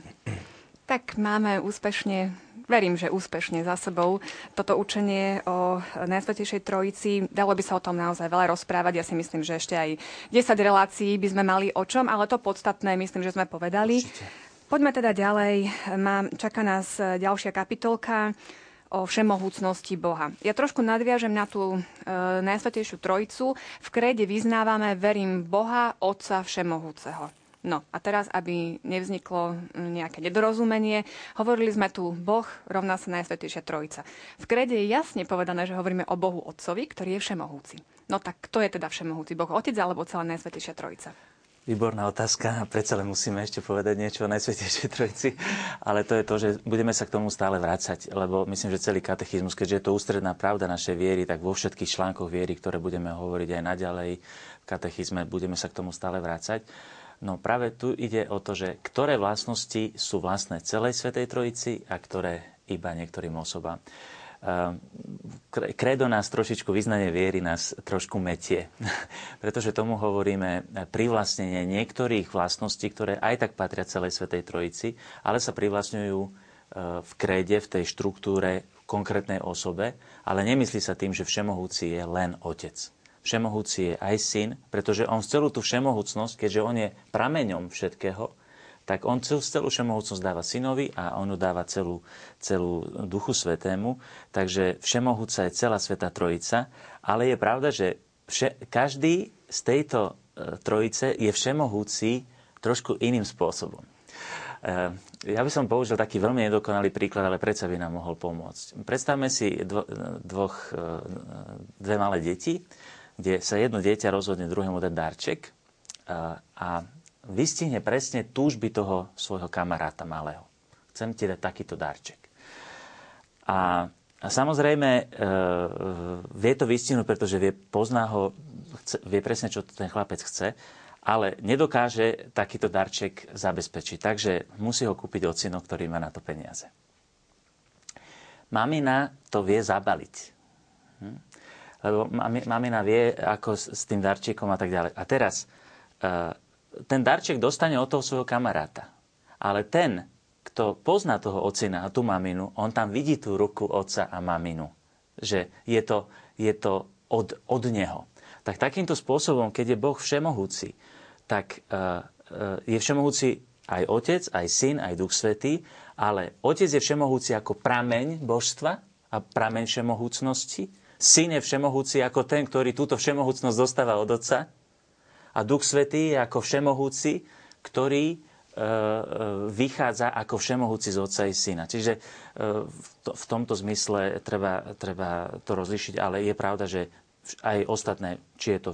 Tak máme úspešne verím, že úspešne za sebou toto učenie o Najsvetejšej Trojici. Dalo by sa o tom naozaj veľa rozprávať. Ja si myslím, že ešte aj 10 relácií by sme mali o čom, ale to podstatné myslím, že sme povedali. Určite. Poďme teda ďalej. Mám, čaká nás ďalšia kapitolka o všemohúcnosti Boha. Ja trošku nadviažem na tú e, Najsvetejšiu Trojicu. V krede vyznávame verím Boha, Otca Všemohúceho. No a teraz, aby nevzniklo nejaké nedorozumenie, hovorili sme tu Boh rovná sa Najsvetejšia Trojica. V krede je jasne povedané, že hovoríme o Bohu Otcovi, ktorý je všemohúci. No tak kto je teda všemohúci? Boh Otec alebo celá Najsvetejšia Trojica? Výborná otázka predsa len musíme ešte povedať niečo o Najsvetejšej Trojici, ale to je to, že budeme sa k tomu stále vrácať, lebo myslím, že celý katechizmus, keďže je to ústredná pravda našej viery, tak vo všetkých článkoch viery, ktoré budeme hovoriť aj naďalej v katechizme, budeme sa k tomu stále vrácať. No práve tu ide o to, že ktoré vlastnosti sú vlastné celej Svetej Trojici a ktoré iba niektorým osobám. Ehm, kredo nás trošičku, vyznanie viery nás trošku metie, pretože tomu hovoríme privlastnenie niektorých vlastností, ktoré aj tak patria celej Svetej Trojici, ale sa privlastňujú e, v kréde, v tej štruktúre konkrétnej osobe, ale nemyslí sa tým, že všemohúci je len Otec všemohúci je aj syn, pretože on celú tú všemohúcnosť, keďže on je prameňom všetkého, tak on celú, všemohúcnosť dáva synovi a on ju dáva celú, celú duchu svetému. Takže všemohúca je celá sveta trojica, ale je pravda, že vše, každý z tejto e, trojice je všemohúci trošku iným spôsobom. E, ja by som použil taký veľmi nedokonalý príklad, ale predsa by nám mohol pomôcť. Predstavme si dvo, dvoch, e, dve malé deti, kde sa jedno dieťa rozhodne druhému dať darček a, vystihne presne túžby toho svojho kamaráta malého. Chcem ti dať takýto darček. A, a samozrejme e, vie to vystihnúť, pretože vie, pozná ho, chce, vie presne, čo ten chlapec chce, ale nedokáže takýto darček zabezpečiť. Takže musí ho kúpiť ocino, ktorý má na to peniaze. Mamina to vie zabaliť. Hm? Lebo mamina vie, ako s tým darčekom a tak ďalej. A teraz, e, ten darček dostane od toho svojho kamaráta. Ale ten, kto pozná toho ocina a tú maminu, on tam vidí tú ruku otca a maminu. Že je to, je to od, od neho. Tak takýmto spôsobom, keď je Boh všemohúci, tak uh, uh, je všemohúci aj Otec, aj Syn, aj Duch Svetý, ale Otec je všemohúci ako prameň božstva a prameň všemohúcnosti Syn je všemohúci ako ten, ktorý túto všemohúcnosť dostáva od Otca. A Duch Svetý je ako všemohúci, ktorý e, e, vychádza ako všemohúci z Otca i Syna. Čiže e, v tomto zmysle treba, treba to rozlišiť, ale je pravda, že aj ostatné, či je to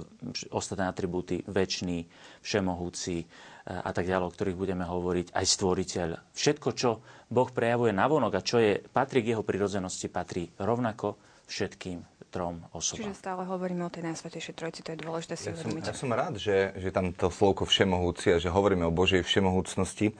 ostatné atribúty, väčší, všemohúci a tak ďalej, o ktorých budeme hovoriť, aj stvoriteľ. Všetko, čo Boh prejavuje navonok a čo je, patrí k jeho prirodzenosti, patrí rovnako všetkým trom osobám. Čiže stále hovoríme o tej Najsvetejšej Trojici, to je dôležité si ja uvedomiť. Ja som rád, že, že tam to slovko všemohúci a že hovoríme o Božej všemohúcnosti.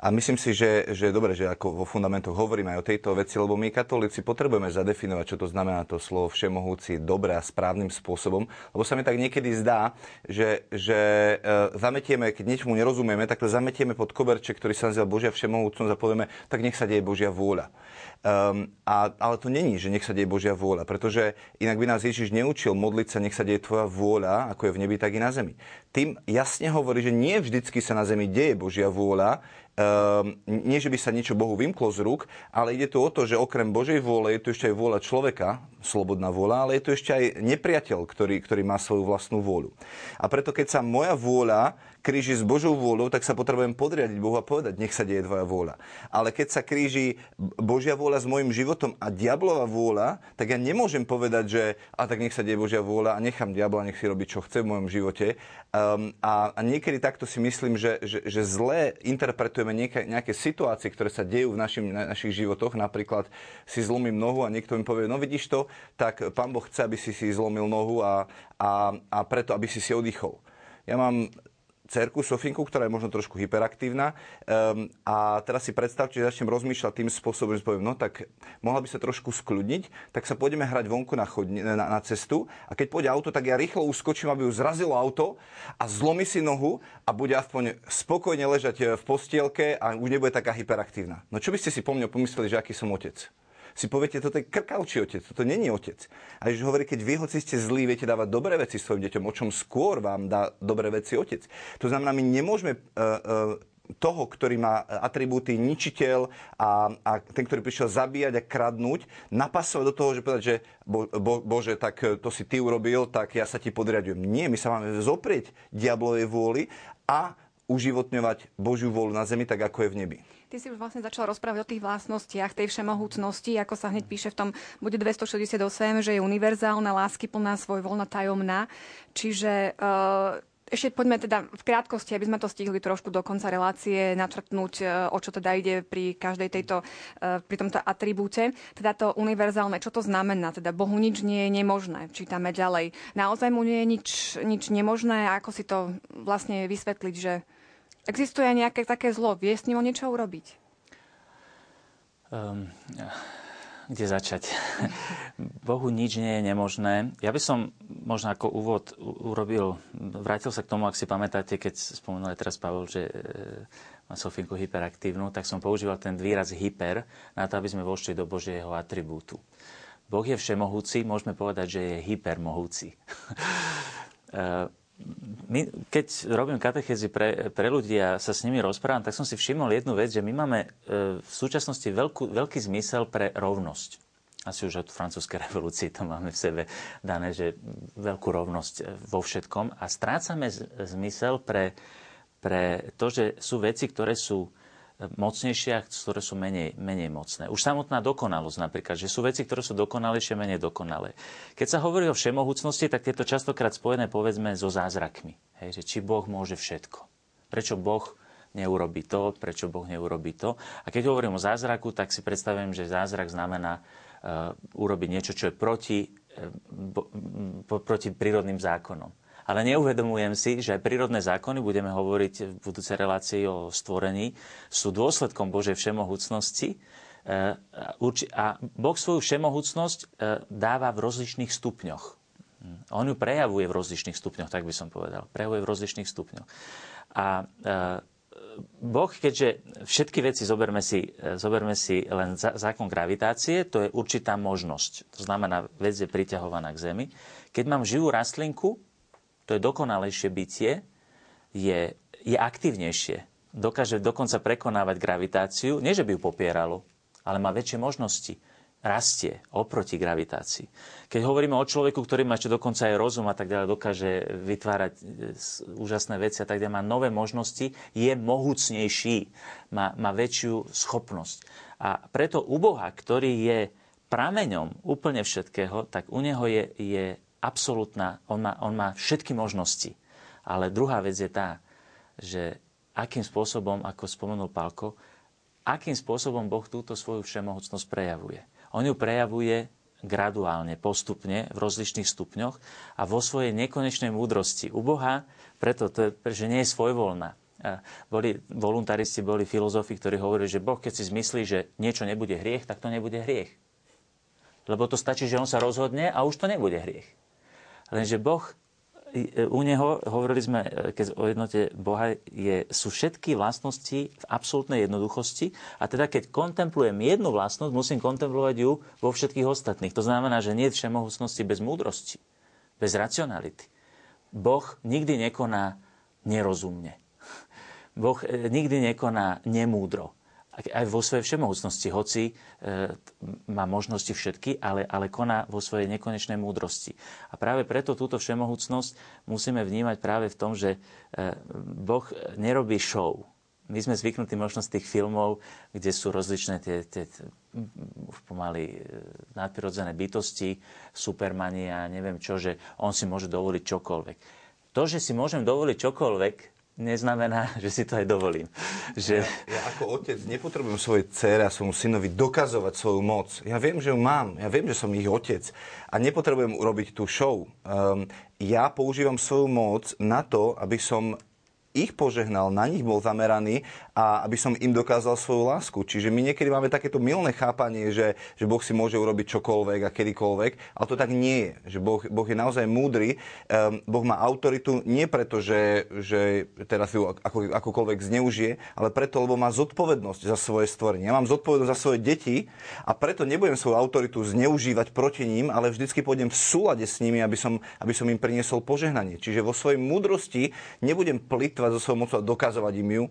A myslím si, že, že je dobré, že ako vo fundamentoch hovoríme aj o tejto veci, lebo my katolíci potrebujeme zadefinovať, čo to znamená to slovo všemohúci dobre a správnym spôsobom, lebo sa mi tak niekedy zdá, že, že e, zametieme, keď niečomu nerozumieme, tak to zametieme pod koberček, ktorý sa nazýva Božia všemohúcnosť a povieme, tak nech sa deje Božia vôľa. Um, a, ale to není, že nech sa deje Božia vôľa, pretože inak by nás Ježiš neučil modliť sa, nech sa deje tvoja vôľa, ako je v nebi, tak i na zemi. Tým jasne hovorí, že nie vždycky sa na zemi deje Božia vôľa, Um, nie, že by sa niečo Bohu vymklo z rúk, ale ide tu o to, že okrem Božej vôle je tu ešte aj vôľa človeka, slobodná vôľa, ale je tu ešte aj nepriateľ, ktorý, ktorý má svoju vlastnú vôľu. A preto, keď sa moja vôľa kríži s Božou vôľou, tak sa potrebujem podriadiť Bohu a povedať, nech sa deje tvoja vôľa. Ale keď sa kríži Božia vôľa s mojim životom a diablová vôľa, tak ja nemôžem povedať, že a tak nech sa deje Božia vôľa a nechám diabla, nech si robí, čo chce v mojom živote. Um, a, a niekedy takto si myslím, že, že, že zle interpretujeme nejaké, nejaké situácie, ktoré sa dejú v našim, na, našich životoch. Napríklad si zlomím nohu a niekto mi povie, no vidíš to, tak Pán Boh chce, aby si si zlomil nohu a, a, a preto, aby si si oddychol. Ja mám cerku Sofinku, ktorá je možno trošku hyperaktívna. Um, a teraz si predstavte, že začnem rozmýšľať tým spôsobom, že poviem, no tak mohla by sa trošku skľudniť, tak sa pôjdeme hrať vonku na, chodni, na, na cestu a keď pôjde auto, tak ja rýchlo uskočím, aby ju zrazilo auto a zlomí si nohu a bude aspoň spokojne ležať e, v postielke a už nebude taká hyperaktívna. No čo by ste si po mne pomysleli, že aký som otec? Si poviete, toto je krkavčí otec, toto není otec. A Ježiš hovorí, keď vy, hoci ste zlí, viete dávať dobré veci svojim deťom, o čom skôr vám dá dobré veci otec. To znamená, my nemôžeme uh, uh, toho, ktorý má atribúty ničiteľ a, a ten, ktorý prišiel zabíjať a kradnúť, napasovať do toho, že povedať, že bo, bo, Bože, tak to si ty urobil, tak ja sa ti podriadujem. Nie, my sa máme zoprieť diablovej vôli a uživotňovať Božiu vôľu na zemi, tak ako je v nebi. Ty si už vlastne začal rozprávať o tých vlastnostiach tej všemohúcnosti, ako sa hneď píše v tom bude 268, že je univerzálna, lásky plná, svoj voľna tajomná. Čiže uh, ešte poďme teda v krátkosti, aby sme to stihli trošku do konca relácie načrtnúť, e, o čo teda ide pri každej tejto, e, pri tomto atribúte. Teda to univerzálne, čo to znamená? Teda Bohu nič nie je nemožné. Čítame ďalej. Naozaj mu nie je nič, nič nemožné? Ako si to vlastne vysvetliť, že Existuje nejaké také zlo? Vie s ním o niečo urobiť? Um, kde začať? Bohu nič nie je nemožné. Ja by som možno ako úvod urobil, vrátil sa k tomu, ak si pamätáte, keď spomenul teraz Pavel, že e, má Sofinku hyperaktívnu, tak som používal ten výraz hyper na to, aby sme vošli do Božieho atribútu. Boh je všemohúci, môžeme povedať, že je hypermohúci. My, keď robím katechézy pre, pre ľudí a sa s nimi rozprávam, tak som si všimol jednu vec, že my máme e, v súčasnosti veľkú, veľký zmysel pre rovnosť. Asi už od francúzskej revolúcie to máme v sebe dané, že veľkú rovnosť e, vo všetkom a strácame zmysel pre, pre to, že sú veci, ktoré sú mocnejšie a ktoré sú menej, menej mocné. Už samotná dokonalosť napríklad, že sú veci, ktoré sú dokonalejšie, menej dokonalé. Keď sa hovorí o všemohúcnosti, tak je to častokrát spojené povedzme so zázrakmi. Hej, že či Boh môže všetko. Prečo Boh neurobi to, prečo Boh neurobi to. A keď hovorím o zázraku, tak si predstavujem, že zázrak znamená uh, urobiť niečo, čo je proti, uh, bo, proti prírodným zákonom. Ale neuvedomujem si, že prírodné zákony, budeme hovoriť v budúcej relácii o stvorení, sú dôsledkom Božej všemohúcnosti. E, a Boh svoju všemohúcnosť e, dáva v rozličných stupňoch. Hm. On ju prejavuje v rozličných stupňoch, tak by som povedal. Prejavuje v rozličných stupňoch. A e, Boh, keďže všetky veci zoberme si, zoberme si len zákon gravitácie, to je určitá možnosť. To znamená, vec je priťahovaná k Zemi. Keď mám živú rastlinku, to je dokonalejšie bytie, je, je aktívnejšie. Dokáže dokonca prekonávať gravitáciu, nie že by ju popieralo, ale má väčšie možnosti. Rastie oproti gravitácii. Keď hovoríme o človeku, ktorý má ešte dokonca aj rozum a tak ďalej, dokáže vytvárať e, úžasné veci a tak ďalej, má nové možnosti, je mohúcnejší, má, má väčšiu schopnosť. A preto u Boha, ktorý je prameňom úplne všetkého, tak u neho je, je absolútna, on má, on má všetky možnosti. Ale druhá vec je tá, že akým spôsobom, ako spomenul Pálko, akým spôsobom Boh túto svoju všemohocnosť prejavuje. On ju prejavuje graduálne, postupne, v rozličných stupňoch a vo svojej nekonečnej múdrosti. U Boha, preto to je, že nie je svojvoľná. Boli, voluntaristi boli filozofi, ktorí hovorili, že Boh, keď si zmyslí, že niečo nebude hriech, tak to nebude hriech. Lebo to stačí, že on sa rozhodne a už to nebude hriech. Lenže Boh, u neho, hovorili sme, e, keď o jednote Boha, je, sú všetky vlastnosti v absolútnej jednoduchosti a teda keď kontemplujem jednu vlastnosť, musím kontemplovať ju vo všetkých ostatných. To znamená, že nie je všemohúcnosti bez múdrosti, bez racionality. Boh nikdy nekoná nerozumne. Boh e, nikdy nekoná nemúdro aj vo svojej všemohúcnosti, hoci e, má možnosti všetky, ale, ale koná vo svojej nekonečnej múdrosti. A práve preto túto všemohúcnosť musíme vnímať práve v tom, že e, Boh nerobí show. My sme zvyknutí možno z tých filmov, kde sú rozličné tie, tie už pomaly e, nadprirodzené bytosti, supermani neviem čo, že on si môže dovoliť čokoľvek. To, že si môžem dovoliť čokoľvek, neznamená, že si to aj dovolím. Že... Ja, ja ako otec nepotrebujem svojej dcere a svojmu synovi dokazovať svoju moc. Ja viem, že ju mám, ja viem, že som ich otec a nepotrebujem urobiť tú show. Um, ja používam svoju moc na to, aby som ich požehnal, na nich bol zameraný a aby som im dokázal svoju lásku. Čiže my niekedy máme takéto milné chápanie, že, že Boh si môže urobiť čokoľvek a kedykoľvek, ale to tak nie je. Že boh, boh je naozaj múdry. Um, boh má autoritu nie preto, že, že teraz ju ako, akokoľvek zneužije, ale preto, lebo má zodpovednosť za svoje stvorenie. Ja mám zodpovednosť za svoje deti a preto nebudem svoju autoritu zneužívať proti ním, ale vždycky pôjdem v súlade s nimi, aby som, aby som im priniesol požehnanie. Čiže vo svojej múdrosti nebudem plitvať plitvať so svojou mocou a dokazovať im ju. E,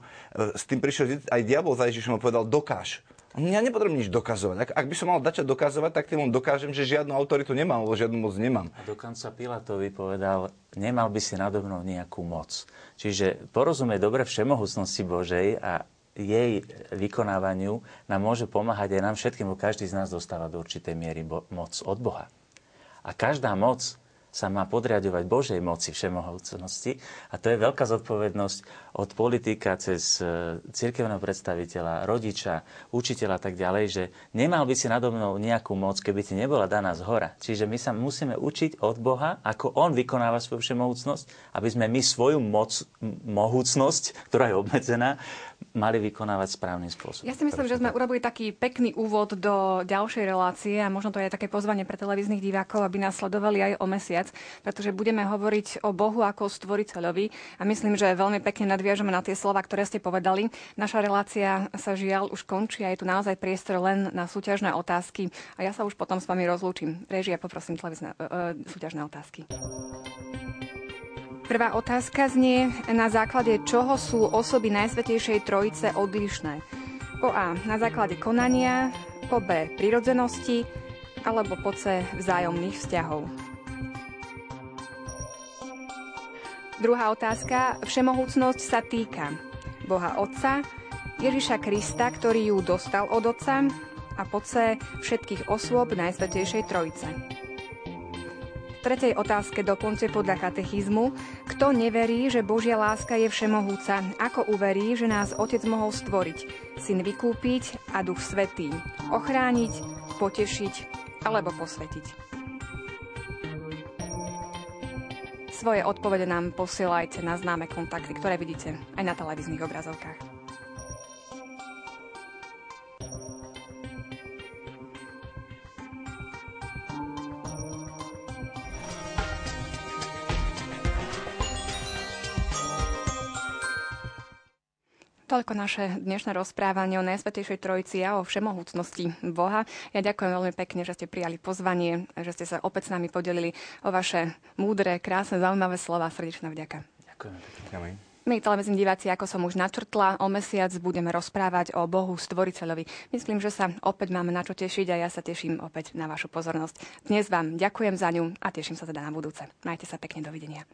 s tým prišiel aj diabol za Ježišom a povedal, dokáž. Ja nepotrebujem nič dokazovať. Ak, ak by som mal začať dokazovať, tak tým dokážem, že žiadnu autoritu nemám, alebo žiadnu moc nemám. A dokonca Pilatovi povedal, nemal by si nado mnou nejakú moc. Čiže porozumie dobre všemohúcnosti Božej a jej vykonávaniu nám môže pomáhať aj nám všetkým, každý z nás dostáva do určitej miery moc od Boha. A každá moc sa má podriadovať Božej moci všemohúcnosti a to je veľká zodpovednosť od politika cez e, cirkevného predstaviteľa, rodiča, učiteľa a tak ďalej, že nemal by si nado mnou nejakú moc, keby ti nebola daná z hora. Čiže my sa musíme učiť od Boha, ako On vykonáva svoju všemohúcnosť, aby sme my svoju moc, mohúcnosť, ktorá je obmedzená, mali vykonávať správnym spôsobom. Ja si myslím, že sme urobili taký pekný úvod do ďalšej relácie a možno to je také pozvanie pre televíznych divákov, aby nás sledovali aj o mesiac, pretože budeme hovoriť o Bohu ako stvoriteľovi a myslím, že veľmi pekne nadviažeme na tie slova, ktoré ste povedali. Naša relácia sa žiaľ už končí a je tu naozaj priestor len na súťažné otázky a ja sa už potom s vami rozlúčim. Režia, poprosím televízne, uh, súťažné otázky. Prvá otázka znie, na základe čoho sú osoby Najsvetejšej Trojice odlišné? Po A. Na základe konania, po B. prirodzenosti, alebo po C. vzájomných vzťahov. Druhá otázka. Všemohúcnosť sa týka Boha Otca, Ježiša Krista, ktorý ju dostal od Otca a po C. všetkých osôb Najsvetejšej Trojice tretej otázke doplňte podľa katechizmu. Kto neverí, že Božia láska je všemohúca, ako uverí, že nás Otec mohol stvoriť, Syn vykúpiť a Duch Svetý, ochrániť, potešiť alebo posvetiť? Svoje odpovede nám posielajte na známe kontakty, ktoré vidíte aj na televíznych obrazovkách. Toľko naše dnešné rozprávanie o Najsvetejšej Trojici a o všemohúcnosti Boha. Ja ďakujem veľmi pekne, že ste prijali pozvanie, že ste sa opäť s nami podelili o vaše múdre, krásne, zaujímavé slova. Srdečná vďaka. Ďakujem. Ďakujem. My, televízni diváci, ako som už načrtla, o mesiac budeme rozprávať o Bohu Stvoriteľovi. Myslím, že sa opäť máme na čo tešiť a ja sa teším opäť na vašu pozornosť. Dnes vám ďakujem za ňu a teším sa teda na budúce. Majte sa pekne, dovidenia.